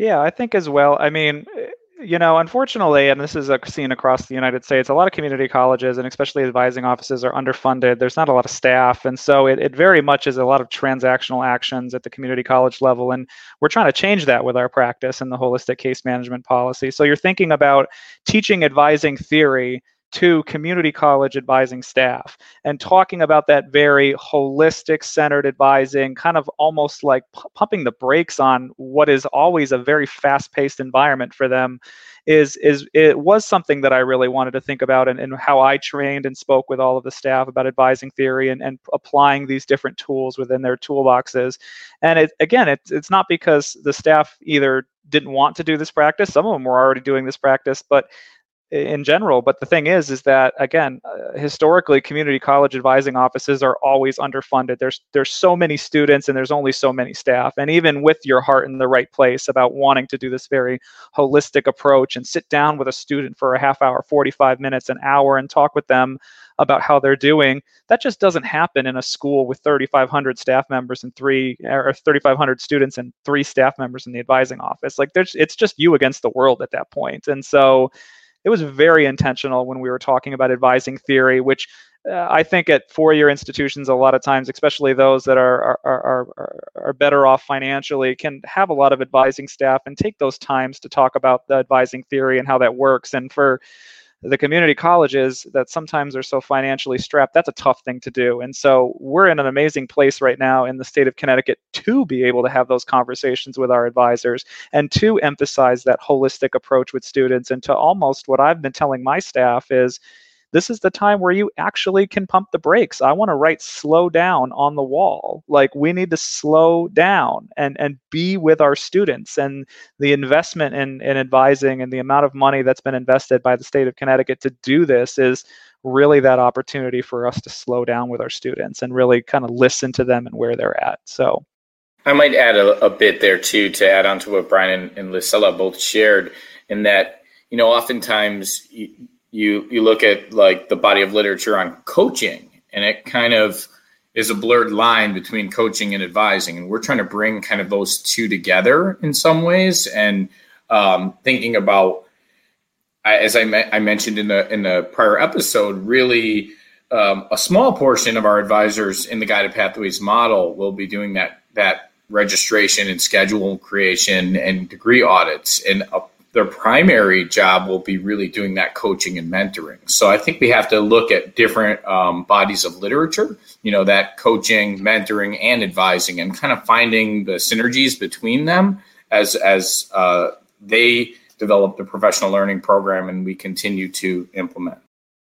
yeah, I think as well. I mean, eh, you know, unfortunately, and this is a scene across the United States, a lot of community colleges and especially advising offices are underfunded. There's not a lot of staff. And so it, it very much is a lot of transactional actions at the community college level. And we're trying to change that with our practice and the holistic case management policy. So you're thinking about teaching advising theory to community college advising staff and talking about that very holistic centered advising kind of almost like p- pumping the brakes on what is always a very fast paced environment for them is is it was something that I really wanted to think about and, and how I trained and spoke with all of the staff about advising theory and, and applying these different tools within their toolboxes. And it again it's it's not because the staff either didn't want to do this practice some of them were already doing this practice but in general but the thing is is that again uh, historically community college advising offices are always underfunded. There's there's so many students and there's only so many staff. And even with your heart in the right place about wanting to do this very holistic approach and sit down with a student for a half hour 45 minutes an hour and talk with them about how they're doing that just doesn't happen in a school with 3500 staff members and three or 3500 students and three staff members in the advising office. Like there's it's just you against the world at that point. And so it was very intentional when we were talking about advising theory, which uh, I think at four-year institutions, a lot of times, especially those that are, are are, are are better off financially, can have a lot of advising staff and take those times to talk about the advising theory and how that works. And for the community colleges that sometimes are so financially strapped, that's a tough thing to do. And so we're in an amazing place right now in the state of Connecticut to be able to have those conversations with our advisors and to emphasize that holistic approach with students and to almost what I've been telling my staff is this is the time where you actually can pump the brakes. I want to write slow down on the wall. Like we need to slow down and and be with our students and the investment in, in advising and the amount of money that's been invested by the state of Connecticut to do this is really that opportunity for us to slow down with our students and really kind of listen to them and where they're at. So I might add a, a bit there too to add on to what Brian and, and both shared in that, you know, oftentimes you you you look at like the body of literature on coaching and it kind of is a blurred line between coaching and advising and we're trying to bring kind of those two together in some ways and um, thinking about as I, me- I mentioned in the in the prior episode really um, a small portion of our advisors in the guided pathways model will be doing that that registration and schedule creation and degree audits and a their primary job will be really doing that coaching and mentoring. So I think we have to look at different um, bodies of literature, you know, that coaching, mentoring, and advising, and kind of finding the synergies between them as as uh, they develop the professional learning program and we continue to implement.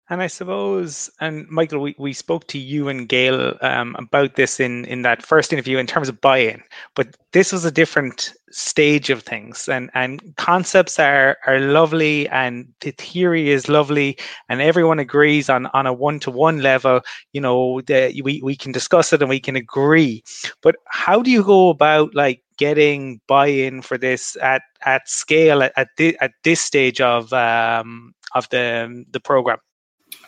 And I suppose, and Michael, we, we spoke to you and Gail um, about this in, in that first interview in terms of buy-in, but this was a different stage of things and, and concepts are, are lovely and the theory is lovely and everyone agrees on, on a one-to-one level, you know, that we, we can discuss it and we can agree. But how do you go about like getting buy-in for this at, at scale at, at, the, at this stage of um, of the the program?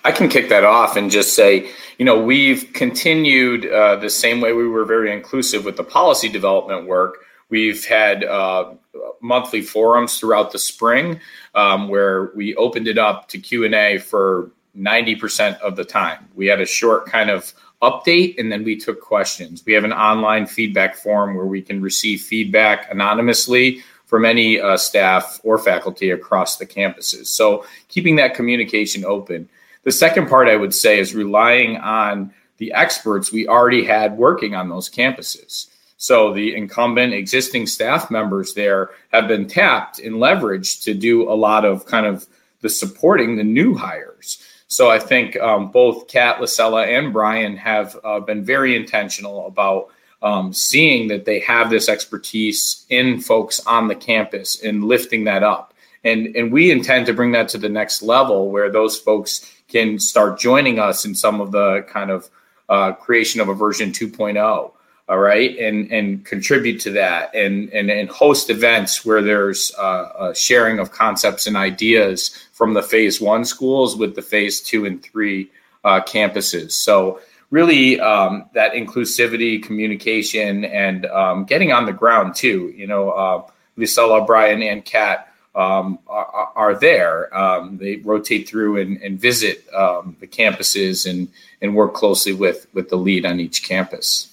I can kick that off and just say, you know, we've continued uh, the same way we were very inclusive with the policy development work. We've had uh, monthly forums throughout the spring um, where we opened it up to Q and A for ninety percent of the time. We had a short kind of update and then we took questions. We have an online feedback form where we can receive feedback anonymously from any uh, staff or faculty across the campuses. So keeping that communication open. The second part I would say is relying on the experts we already had working on those campuses. So the incumbent existing staff members there have been tapped and leveraged to do a lot of kind of the supporting the new hires. So I think um, both Kat, Lasella, and Brian have uh, been very intentional about um, seeing that they have this expertise in folks on the campus and lifting that up. And, and we intend to bring that to the next level where those folks can start joining us in some of the kind of uh, creation of a version 2.0 all right and and contribute to that and and, and host events where there's uh, a sharing of concepts and ideas from the phase one schools with the phase two and three uh, campuses. So really um, that inclusivity communication and um, getting on the ground too you know uh, Lisa, Brian, and Kat um, are, are, there. Um, they rotate through and, and visit um, the campuses and, and work closely with, with the lead on each campus.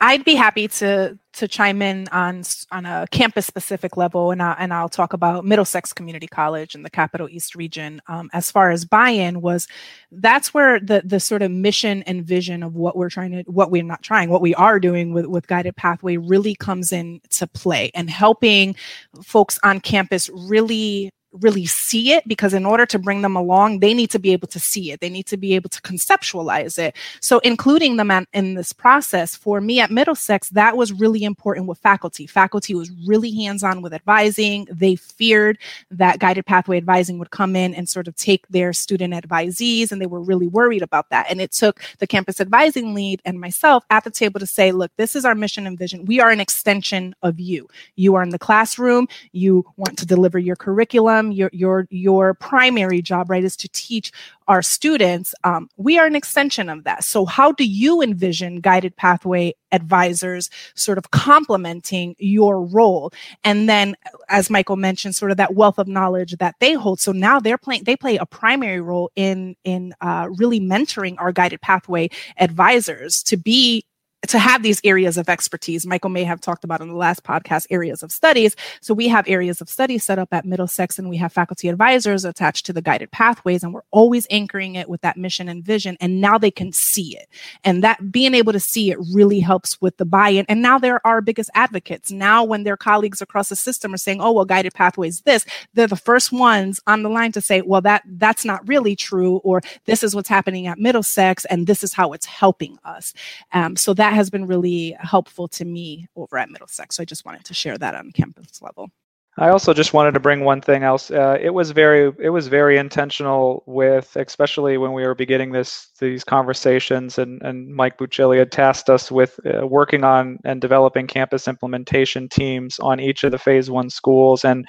I'd be happy to to chime in on on a campus specific level, and I, and I'll talk about Middlesex Community College in the Capital East region. Um, as far as buy-in was, that's where the the sort of mission and vision of what we're trying to, what we're not trying, what we are doing with with Guided Pathway really comes in to play, and helping folks on campus really really see it because in order to bring them along they need to be able to see it. They need to be able to conceptualize it. So including them in this process for me at middlesex that was really important with faculty. Faculty was really hands-on with advising. They feared that guided pathway advising would come in and sort of take their student advisees and they were really worried about that. And it took the campus advising lead and myself at the table to say look this is our mission and vision. We are an extension of you. You are in the classroom. You want to deliver your curriculum your your your primary job right is to teach our students um, we are an extension of that. So how do you envision guided pathway advisors sort of complementing your role? And then as michael mentioned sort of that wealth of knowledge that they hold. So now they're playing they play a primary role in in uh, really mentoring our guided pathway advisors to be to have these areas of expertise. Michael may have talked about in the last podcast areas of studies. So we have areas of study set up at Middlesex and we have faculty advisors attached to the guided pathways and we're always anchoring it with that mission and vision and now they can see it. And that being able to see it really helps with the buy-in. And now they're our biggest advocates. Now when their colleagues across the system are saying, "Oh, well guided pathways this," they're the first ones on the line to say, "Well, that that's not really true," or "This is what's happening at Middlesex and this is how it's helping us." Um, so that has been really helpful to me over at Middlesex. So I just wanted to share that on campus level. I also just wanted to bring one thing else. Uh, it was very, it was very intentional with, especially when we were beginning this these conversations, and and Mike Buccilli had tasked us with uh, working on and developing campus implementation teams on each of the Phase One schools, and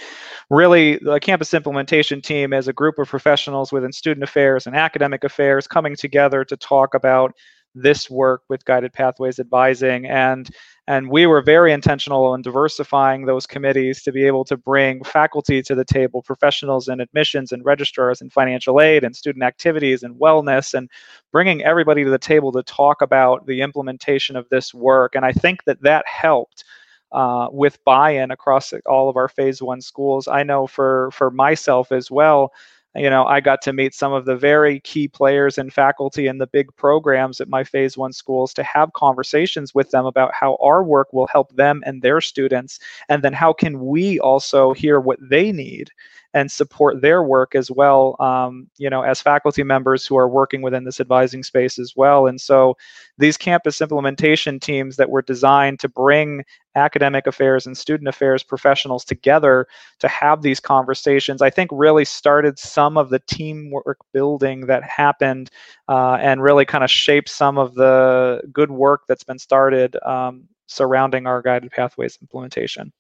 really the campus implementation team as a group of professionals within student affairs and academic affairs coming together to talk about this work with guided pathways advising and and we were very intentional in diversifying those committees to be able to bring faculty to the table professionals in admissions and registrars and financial aid and student activities and wellness and bringing everybody to the table to talk about the implementation of this work. And i think that that helped uh, with buy-in across all of our phase one schools. I know for for myself as well you know, I got to meet some of the very key players and faculty in the big programs at my phase one schools to have conversations with them about how our work will help them and their students. And then how can we also hear what they need and support their work as well, um, you know, as faculty members who are working within this advising space as well. And so these campus implementation teams that were designed to bring academic affairs and student affairs professionals together to have these conversations, I think really started some of the teamwork building that happened uh, and really kind of shaped some of the good work that's been started um, surrounding our guided pathways implementation.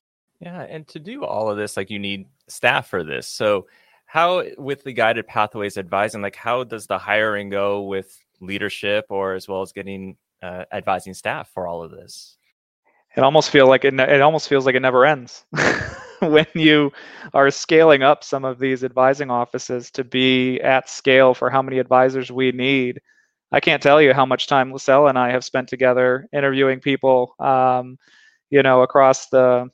Yeah, and to do all of this, like you need staff for this. So, how with the guided pathways advising, like how does the hiring go with leadership, or as well as getting uh, advising staff for all of this? It almost feel like it. It almost feels like it never ends when you are scaling up some of these advising offices to be at scale for how many advisors we need. I can't tell you how much time Lacella and I have spent together interviewing people, um, you know, across the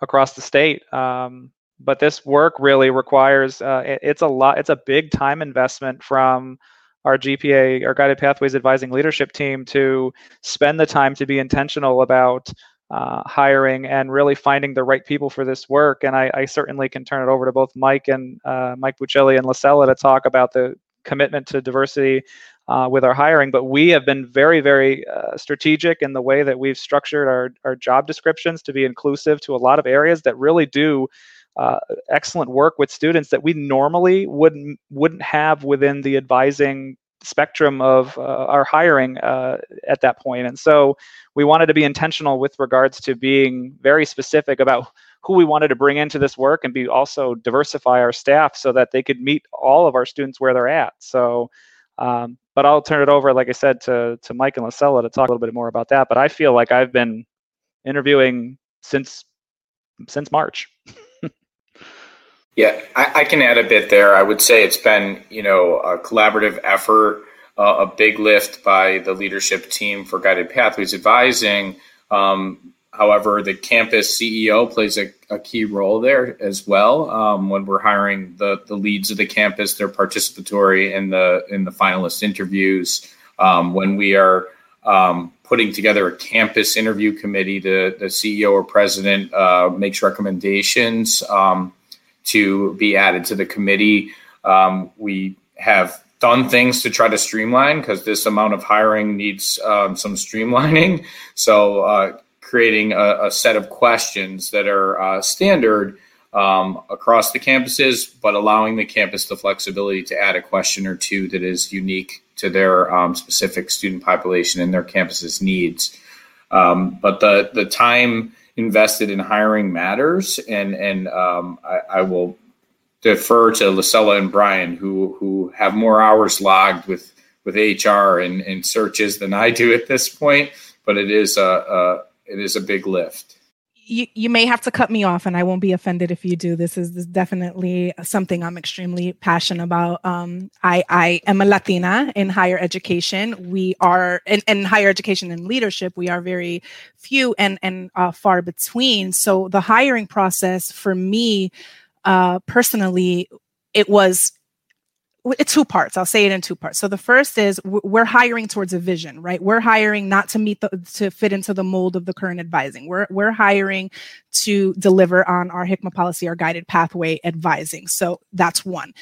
across the state. Um, but this work really requires uh, it, it's a lot. It's a big time investment from our GPA, our Guided Pathways Advising Leadership team, to spend the time to be intentional about uh, hiring and really finding the right people for this work. And I, I certainly can turn it over to both Mike and uh, Mike Buccilli and Lacella to talk about the commitment to diversity uh, with our hiring. But we have been very, very uh, strategic in the way that we've structured our, our job descriptions to be inclusive to a lot of areas that really do. Uh, excellent work with students that we normally wouldn't wouldn't have within the advising spectrum of uh, our hiring uh, at that point. And so we wanted to be intentional with regards to being very specific about who we wanted to bring into this work and be also diversify our staff so that they could meet all of our students where they're at. So, um, but I'll turn it over, like I said, to, to Mike and Lacella to talk a little bit more about that. But I feel like I've been interviewing since since March. Yeah, I, I, can add a bit there. I would say it's been, you know, a collaborative effort, uh, a big lift by the leadership team for Guided Pathways Advising. Um, however, the campus CEO plays a, a, key role there as well. Um, when we're hiring the, the leads of the campus, they're participatory in the in the finalist interviews. Um, when we are um, putting together a campus interview committee, the the CEO or president uh, makes recommendations um, to be added to the committee. Um, we have done things to try to streamline because this amount of hiring needs um, some streamlining. So, uh, creating a, a, set of questions that are uh, standard um, across the campuses, but allowing the campus the flexibility to add a question or two that is unique to their um, specific student population and their campus's needs. Um, but the the time invested in hiring matters, and and um, I, I, will defer to Lacella and Brian, who who have more hours logged with with HR and, and searches than I do at this point. But it is a, a it is a big lift you, you may have to cut me off and I won't be offended if you do. This is, this is definitely something I'm extremely passionate about. Um, I, I am a Latina in higher education. We are in, in higher education and leadership. We are very few and, and uh, far between. So the hiring process for me, uh, personally, it was two parts. I'll say it in two parts. So the first is we're hiring towards a vision, right? We're hiring not to meet the to fit into the mold of the current advising. We're we're hiring to deliver on our HICMA policy, our guided pathway advising. So that's one.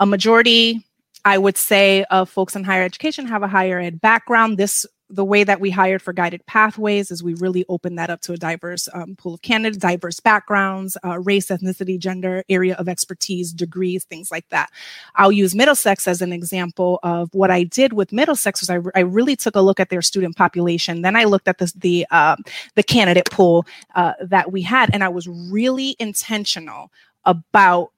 A majority I would say of folks in higher education have a higher ed background. This the way that we hired for guided pathways is we really opened that up to a diverse um, pool of candidates, diverse backgrounds, uh, race, ethnicity, gender, area of expertise, degrees, things like that. I'll use Middlesex as an example of what I did with Middlesex was I, I really took a look at their student population. Then I looked at the the, uh, the candidate pool uh, that we had, and I was really intentional about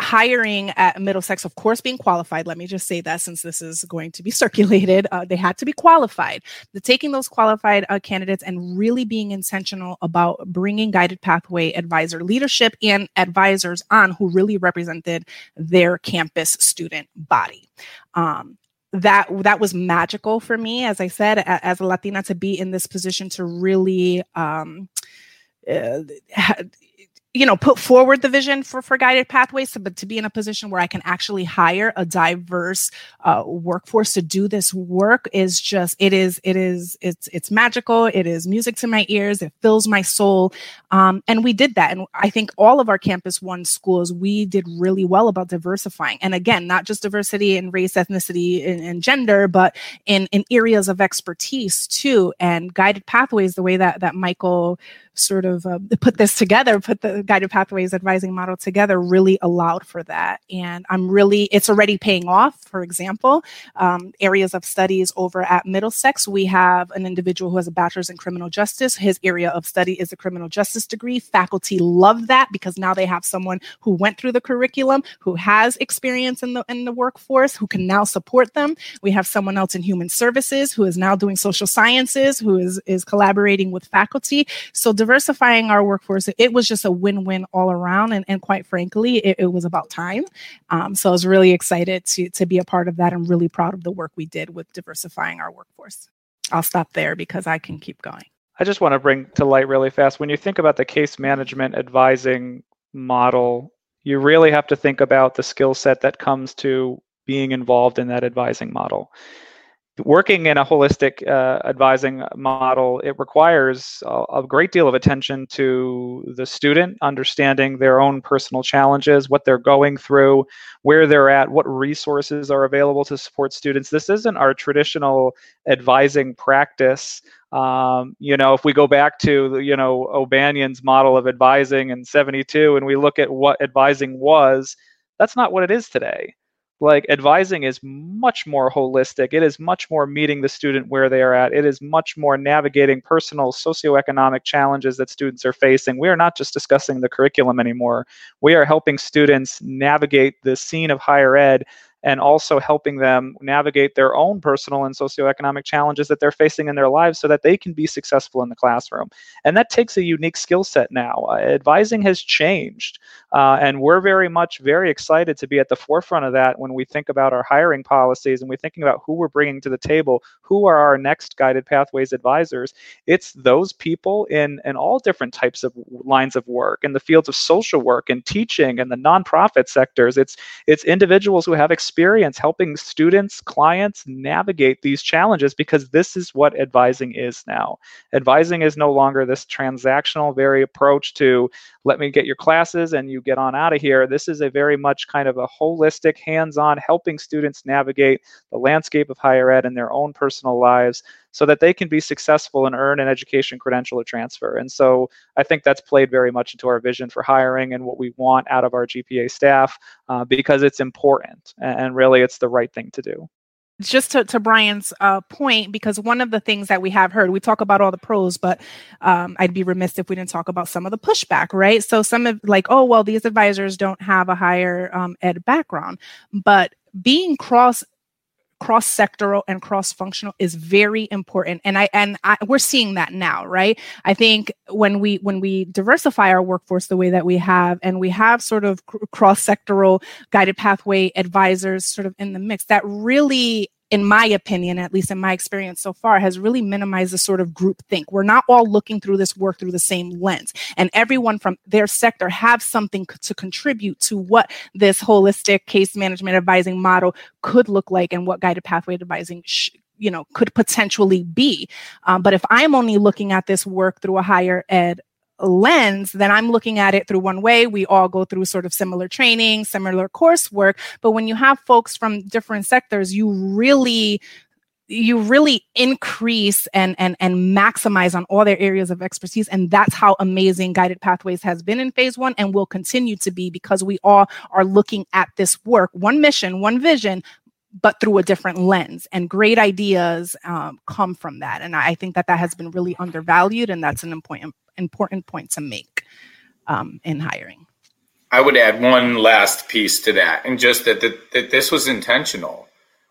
hiring at Middlesex, of course, being qualified. Let me just say that since this is going to be circulated, uh, they had to be qualified. The taking those qualified uh, candidates and really being intentional about bringing guided pathway advisor leadership and advisors on who really represented their campus student body. Um, that that was magical for me, as I said, as a Latina, to be in this position to really um, uh, you know put forward the vision for for guided pathways but to be in a position where i can actually hire a diverse uh, workforce to do this work is just it is it is it's it's magical. It is music to my ears. It fills my soul. Um, and we did that. And i think all of our campus one schools we did really well about diversifying. And again not just diversity in race ethnicity and, and gender but in in areas of expertise too. And guided pathways the way that that michael sort of uh, put this together, put the guided pathways advising model together, really allowed for that. And I'm really, it's already paying off. For example, um, areas of studies over at Middlesex, we have an individual who has a bachelor's in criminal justice. His area of study is a criminal justice degree. Faculty love that because now they have someone who went through the curriculum, who has experience in the in the workforce, who can now support them. We have someone else in human services who is now doing social sciences, who is is collaborating with faculty. So diversifying our workforce, it was just a win-win all around. And, and quite frankly, it, it was about time. Um, so I was really excited to, to be a part of that and really proud of the work we did with diversifying our workforce. I'll stop there because I can keep going. I just want to bring to light really fast when you think about the case management advising model, you really have to think about the skill set that comes to being involved in that advising model. Working in a holistic uh, advising model, it requires a, a, great deal of attention to the student, understanding their own personal challenges, what they're going through, where they're at, what resources are available to support students. This isn't our traditional advising practice. Um, you know, if we go back to you know O'Banion's model of advising in '72, and we look at what advising was, that's not what it is today like advising is much more holistic. It is much more meeting the student where they are at. It is much more navigating personal socioeconomic challenges that students are facing. We are not just discussing the curriculum anymore. We are helping students navigate the scene of higher ed and also helping them navigate their own personal and socioeconomic challenges that they're facing in their lives so that they can be successful in the classroom. And that takes a unique skill set now. Uh, advising has changed, uh, and we're very much very excited to be at the forefront of that when we think about our hiring policies and we're thinking about who we're bringing to the table, who are our next guided pathways advisors. It's those people in, in all different types of lines of work, in the fields of social work and teaching and the nonprofit sectors. It's, it's individuals who have experience experience helping students, clients navigate these challenges because this is what advising is now. Advising is no longer this transactional, very approach to let me get your classes and you get on out of here. This is a very much kind of a holistic, hands on, helping students navigate the landscape of higher ed in their own personal lives so that they can be successful and earn an education credential or transfer. And so I think that's played very much into our vision for hiring and what we want out of our GPA staff uh, because it's important and really it's the right thing to do. Just to, to brian's uh, point because one of the things that we have heard we talk about all the pros but um, i'd be remiss if we didn't talk about some of the pushback right? So some of like oh well these advisors don't have a higher um, ed background. But being cross cross sectoral and cross functional is very important. And i and I, we're seeing that now right? I think when we when we diversify our workforce the way that we have and we have sort of cross sectoral guided pathway advisors sort of in the mix that really in my opinion, at least in my experience so far, has really minimized the sort of group think. We're not all looking through this work through the same lens, and everyone from their sector have something to contribute to what this holistic case management advising model could look like and what guided pathway advising sh- you know could potentially be um, but if i'm only looking at this work through a higher ed lens, then I'm looking at it through one way. We all go through sort of similar training, similar coursework. But when you have folks from different sectors, you really you really increase and and and maximize on all their areas of expertise and that's how amazing guided pathways has been in phase 1 and will continue to be because we all are looking at this work one mission one vision but through a different lens and great ideas um, come from that and i think that that has been really undervalued and that's an important important point to make um, in hiring. I would add one last piece to that, and just that, that, that this was intentional.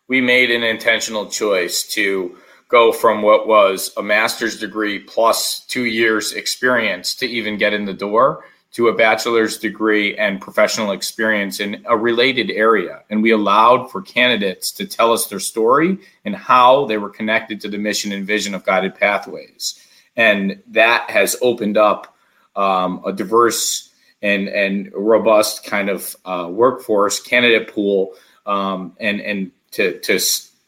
We made an intentional choice to go from what was a master's degree plus two years experience to even get in the door to a bachelor's degree and professional experience in a related area. And we allowed for candidates to tell us their story and how they were connected to the mission and vision of Guided Pathways and that has opened up um, a diverse and and robust kind of uh, workforce candidate pool. Um, and and to to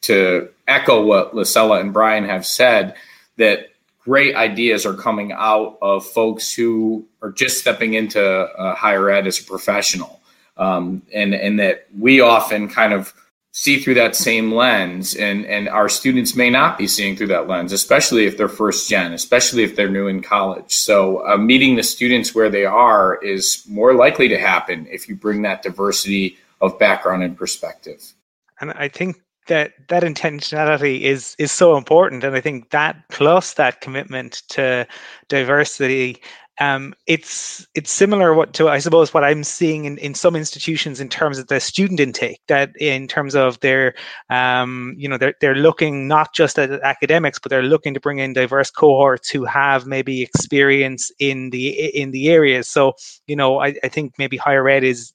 to echo what Lacella and Brian have said, that great ideas are coming out of folks who are just stepping into uh, higher ed as a professional, um, and and that we often kind of see through that same lens and and our students may not be seeing through that lens especially if they're first gen especially if they're new in college. So uh, meeting the students where they are is more likely to happen if you bring that diversity of background and perspective. And i think that that intentionality is is so important and i think that plus that commitment to diversity um, it's it's similar what to I suppose what I'm seeing in, in some institutions in terms of the student intake that in terms of their um, you know they're they're looking not just at academics but they're looking to bring in diverse cohorts who have maybe experience in the in the areas. So you know I, I think maybe higher ed is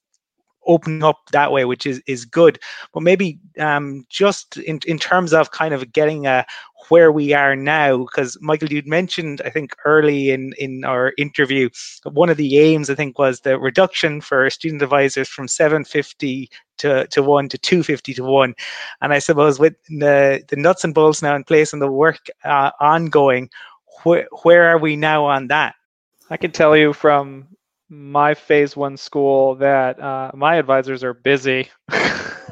opening up that way, which is is good. But maybe um, just in in terms of kind of getting a where we are now because michael you'd mentioned i think early in in our interview one of the aims i think was the reduction for student advisors from 750 to, to 1 to 250 to 1 and i suppose with the, the nuts and bolts now in place and the work uh, ongoing wh- where are we now on that i can tell you from my phase one school that uh, my advisors are busy.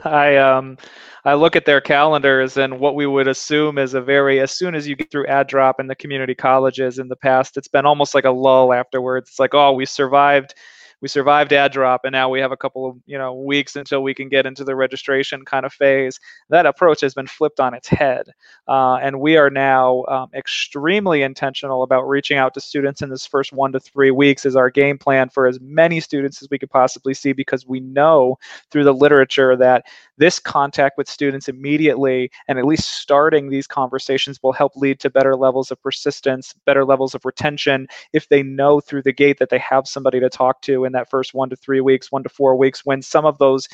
I um, I look at their calendars and what we would assume is a very as soon as you get through add drop in the community colleges in the past, it's been almost like a lull afterwards. It's like, oh, we survived we survived add drop and now we have a couple of you know weeks until we can get into the registration kind of phase. That approach has been flipped on its head uh, and we are now um, extremely intentional about reaching out to students in this first one to three weeks as our game plan for as many students as we could possibly see because we know through the literature that this contact with students immediately and at least starting these conversations will help lead to better levels of persistence, better levels of retention if they know through the gate that they have somebody to talk to in that first one to three weeks, one to four weeks, when some of those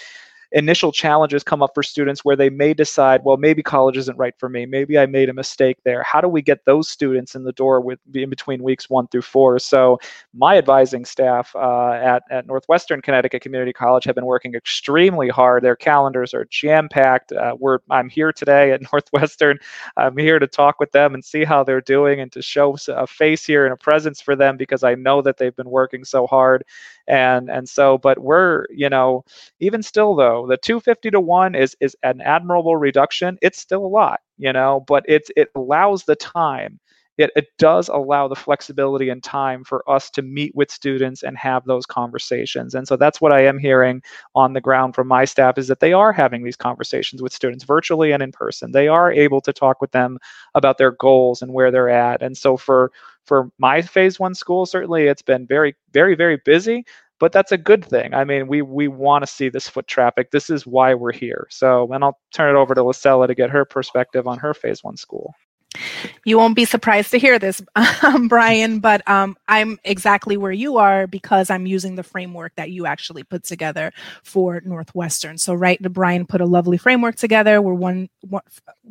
initial challenges come up for students where they may decide, well, maybe college isn't right for me. Maybe I made a mistake there. How do we get those students in the door with in between weeks one through four? So my advising staff uh, at, at Northwestern Connecticut Community College have been working extremely hard. Their calendars are jam packed. Uh, we're I'm here today at Northwestern. I'm here to talk with them and see how they're doing and to show a face here and a presence for them because I know that they've been working so hard and and so but we're you know even still though the 250 to 1 is is an admirable reduction. It's still a lot you know but it's it allows the time. It, it does allow the flexibility and time for us to meet with students and have those conversations. And so that's what i am hearing on the ground from my staff is that they are having these conversations with students virtually and in person. They are able to talk with them about their goals and where they're at. And so for for my phase one school certainly it's been very very very busy but that's a good thing. I mean, we we want to see this foot traffic. This is why we're here. So, and I'll turn it over to Lacella to get her perspective on her phase one school. You won't be surprised to hear this, Brian, but um, I'm exactly where you are because I'm using the framework that you actually put together for Northwestern. So, right, Brian put a lovely framework together. We're one, one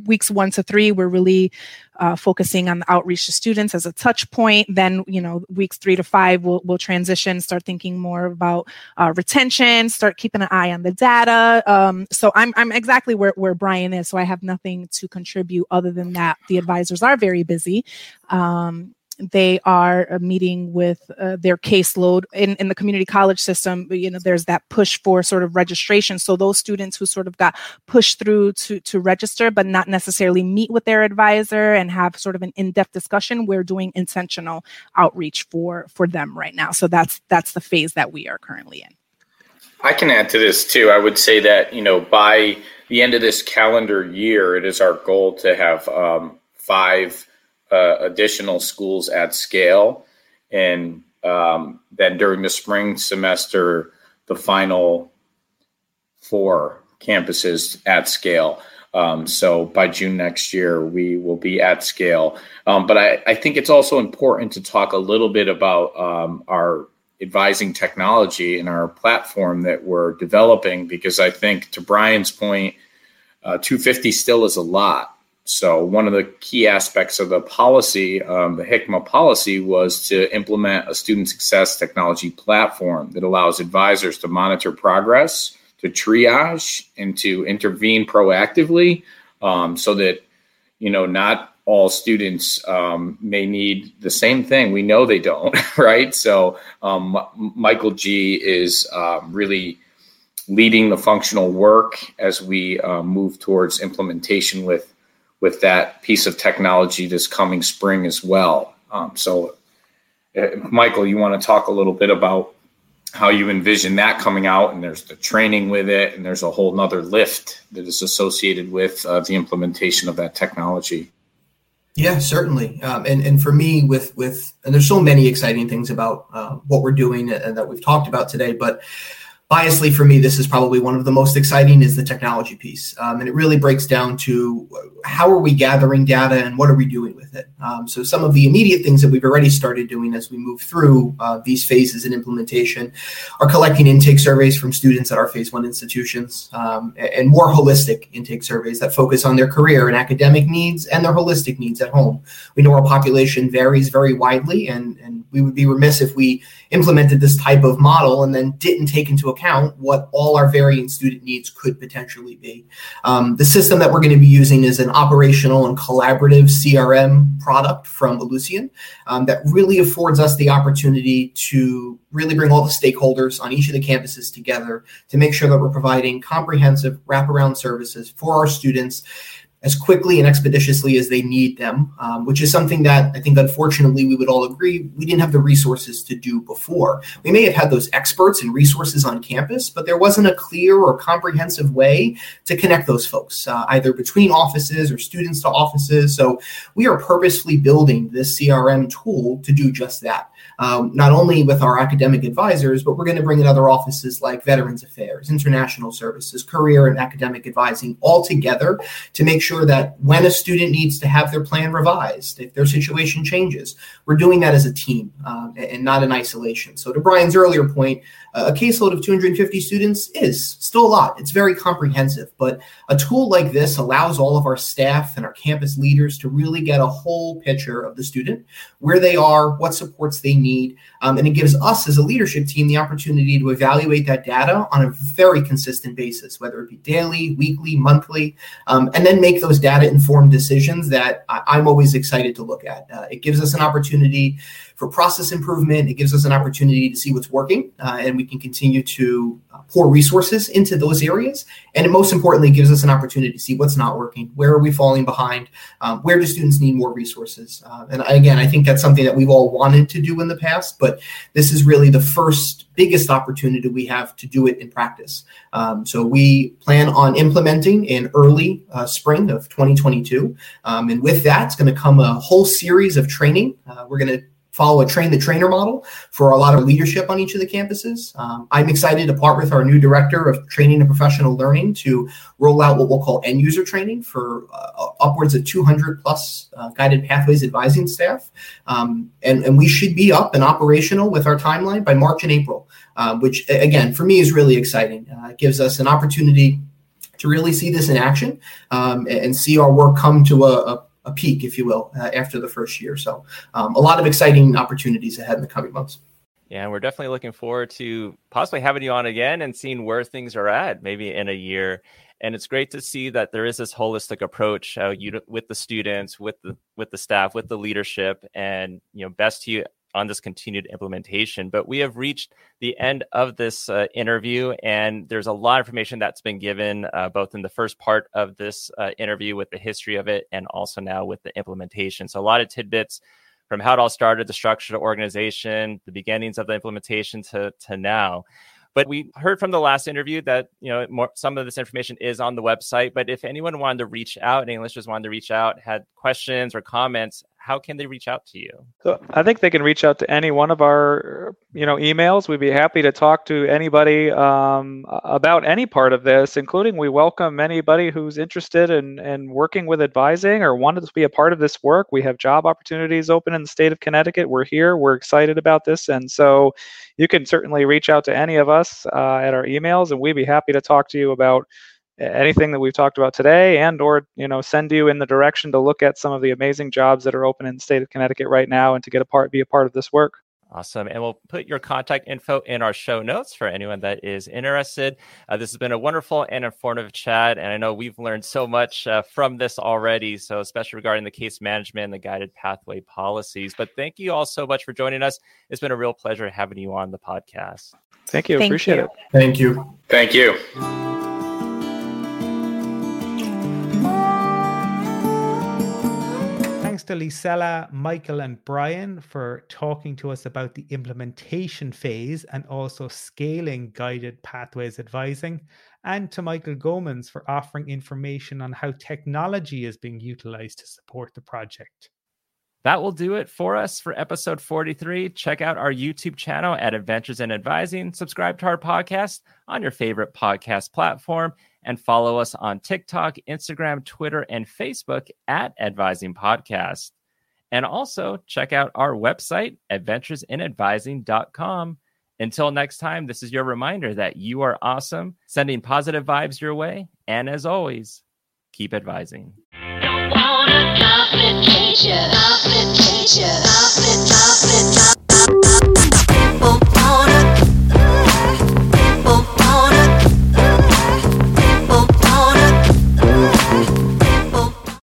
weeks one to three. We're really uh, focusing on the outreach to students as a touch point. Then, you know, weeks three to five, we'll, we'll transition, start thinking more about uh, retention, start keeping an eye on the data. Um, so I'm, I'm exactly where, where Brian is. So I have nothing to contribute other than that. The advisors are very busy. Um, they are uh, meeting with uh, their caseload in, in the community college system you know there's that push for sort of registration. So those students who sort of got pushed through to to register but not necessarily meet with their advisor and have sort of an in-depth discussion we're doing intentional outreach for for them right now. So that's that's the phase that we are currently in. I can add to this too. I would say that you know by the end of this calendar year it is our goal to have um, five uh, additional schools at scale. And um, then during the spring semester, the final four campuses at scale. Um, so by June next year, we will be at scale. Um, but I, I, think it's also important to talk a little bit about um, our advising technology and our platform that we're developing because I think, to Brian's point, uh, 250 still is a lot. So, one of the key aspects of the policy, um, the HICMA policy, was to implement a student success technology platform that allows advisors to monitor progress, to triage, and to intervene proactively um, so that, you know, not all students um, may need the same thing. We know they don't, right? So, um, Michael G is um, really leading the functional work as we uh, move towards implementation with with that piece of technology this coming spring as well. Um, so, uh, Michael, you want to talk a little bit about how you envision that coming out, and there's the training with it, and there's a whole nother lift that is associated with uh, the implementation of that technology. Yeah, certainly. Um, and and for me, with with and there's so many exciting things about uh, what we're doing and that we've talked about today, but biasly for me, this is probably one of the most exciting is the technology piece. Um, and it really breaks down to how are we gathering data and what are we doing with it? Um, so some of the immediate things that we've already started doing as we move through uh, these phases in implementation are collecting intake surveys from students at our phase one institutions um, and more holistic intake surveys that focus on their career and academic needs and their holistic needs at home. We know our population varies very widely and, and we would be remiss if we implemented this type of model and then didn't take into account what all our varying student needs could potentially be. Um, the system that we're going to be using is an operational and collaborative CRM product from Ellucian um, that really affords us the opportunity to really bring all the stakeholders on each of the campuses together to make sure that we're providing comprehensive wraparound services for our students as quickly and expeditiously as they need them, um, which is something that I think, unfortunately, we would all agree we didn't have the resources to do before. We may have had those experts and resources on campus, but there wasn't a clear or comprehensive way to connect those folks, uh, either between offices or students to offices. So we are purposefully building this CRM tool to do just that um, not only with our academic advisors, but we're going to bring in other offices like Veterans Affairs, International Services, Career and Academic Advising all together to make sure that when a student needs to have their plan revised, if their situation changes, we're doing that as a team um, and not in isolation. So, to Brian's earlier point, a caseload of 250 students is still a lot. It's very comprehensive, but a tool like this allows all of our staff and our campus leaders to really get a whole picture of the student, where they are, what supports they need. Um, and it gives us as a leadership team the opportunity to evaluate that data on a very consistent basis, whether it be daily, weekly, monthly, um, and then make those data informed decisions that I- am always excited to look at. Uh, it gives us an opportunity for process improvement. It gives us an opportunity to see what's working, uh, and we can continue to uh, pour resources into those areas. And it most importantly gives us an opportunity to see what's not working, where are we falling behind, um, where do students need more resources. Uh, and again, I think that's something that we've all wanted to do in the past, but this is really the first biggest opportunity we have to do it in practice. Um, so we plan on implementing in early uh, spring of 2022. Um, and with that, it's going to come a whole series of training. Uh, we're going to follow a train the trainer model for a lot of leadership on each of the campuses. Um, I'm excited to partner with our new director of training and professional learning to roll out what we'll call end user training for uh, upwards of 200 plus uh, guided pathways advising staff. Um, and, and we should be up and operational with our timeline by March and April, uh, which again, for me is really exciting. Uh, it gives us an opportunity to really see this in action um, and see our work come to a, a a peak, if you will, uh, after the first year. So um, a lot of exciting opportunities ahead in the coming months. Yeah, we're definitely looking forward to possibly having you on again and seeing where things are at, maybe in a year. And it's great to see that there is this holistic approach uh, you, with the students, with the with the staff, with the leadership, and you know, best to you on this continued implementation. But we have reached the end of this uh, interview, and there's a lot of information that's been given, uh, both in the first part of this uh, interview with the history of it, and also now with the implementation. So a lot of tidbits from how it all started, the structure, the organization, the beginnings of the implementation to to now. But we heard from the last interview that you know more, some of this information is on the website. But if anyone wanted to reach out, any listeners wanted to reach out, had questions or comments, how can they reach out to you? So I think they can reach out to any one of our, you know, emails. We'd be happy to talk to anybody um, about any part of this, including we welcome anybody who's interested in, in working with advising or wanted to be a part of this work. We have job opportunities open in the state of Connecticut. We're here. We're excited about this, and so you can certainly reach out to any of us uh, at our emails, and we'd be happy to talk to you about anything that we've talked about today and or you know send you in the direction to look at some of the amazing jobs that are open in the state of connecticut right now and to get a part be a part of this work Awesome. And we'll put your contact info in our show notes for anyone that is interested. Uh, this has been a wonderful and informative chat. And I know we've learned so much uh, from this already. So, especially regarding the case management and the guided pathway policies. But thank you all so much for joining us. It's been a real pleasure having you on the podcast. Thank you. Thank Appreciate you. it. Thank you. Thank you. To Lisella, Michael, and Brian for talking to us about the implementation phase and also scaling guided pathways advising, and to Michael Gomans for offering information on how technology is being utilized to support the project. that will do it for us for episode 43. Check out our YouTube channel at Adventures in Advising. Subscribe to our podcast on your favorite podcast platform and follow us on TikTok, Instagram, Twitter, and Facebook at Advising Podcast. And also check out our website, adventuresinadvising.com. Until next time, this is your reminder that you are awesome, sending positive vibes your way. And as always, keep advising.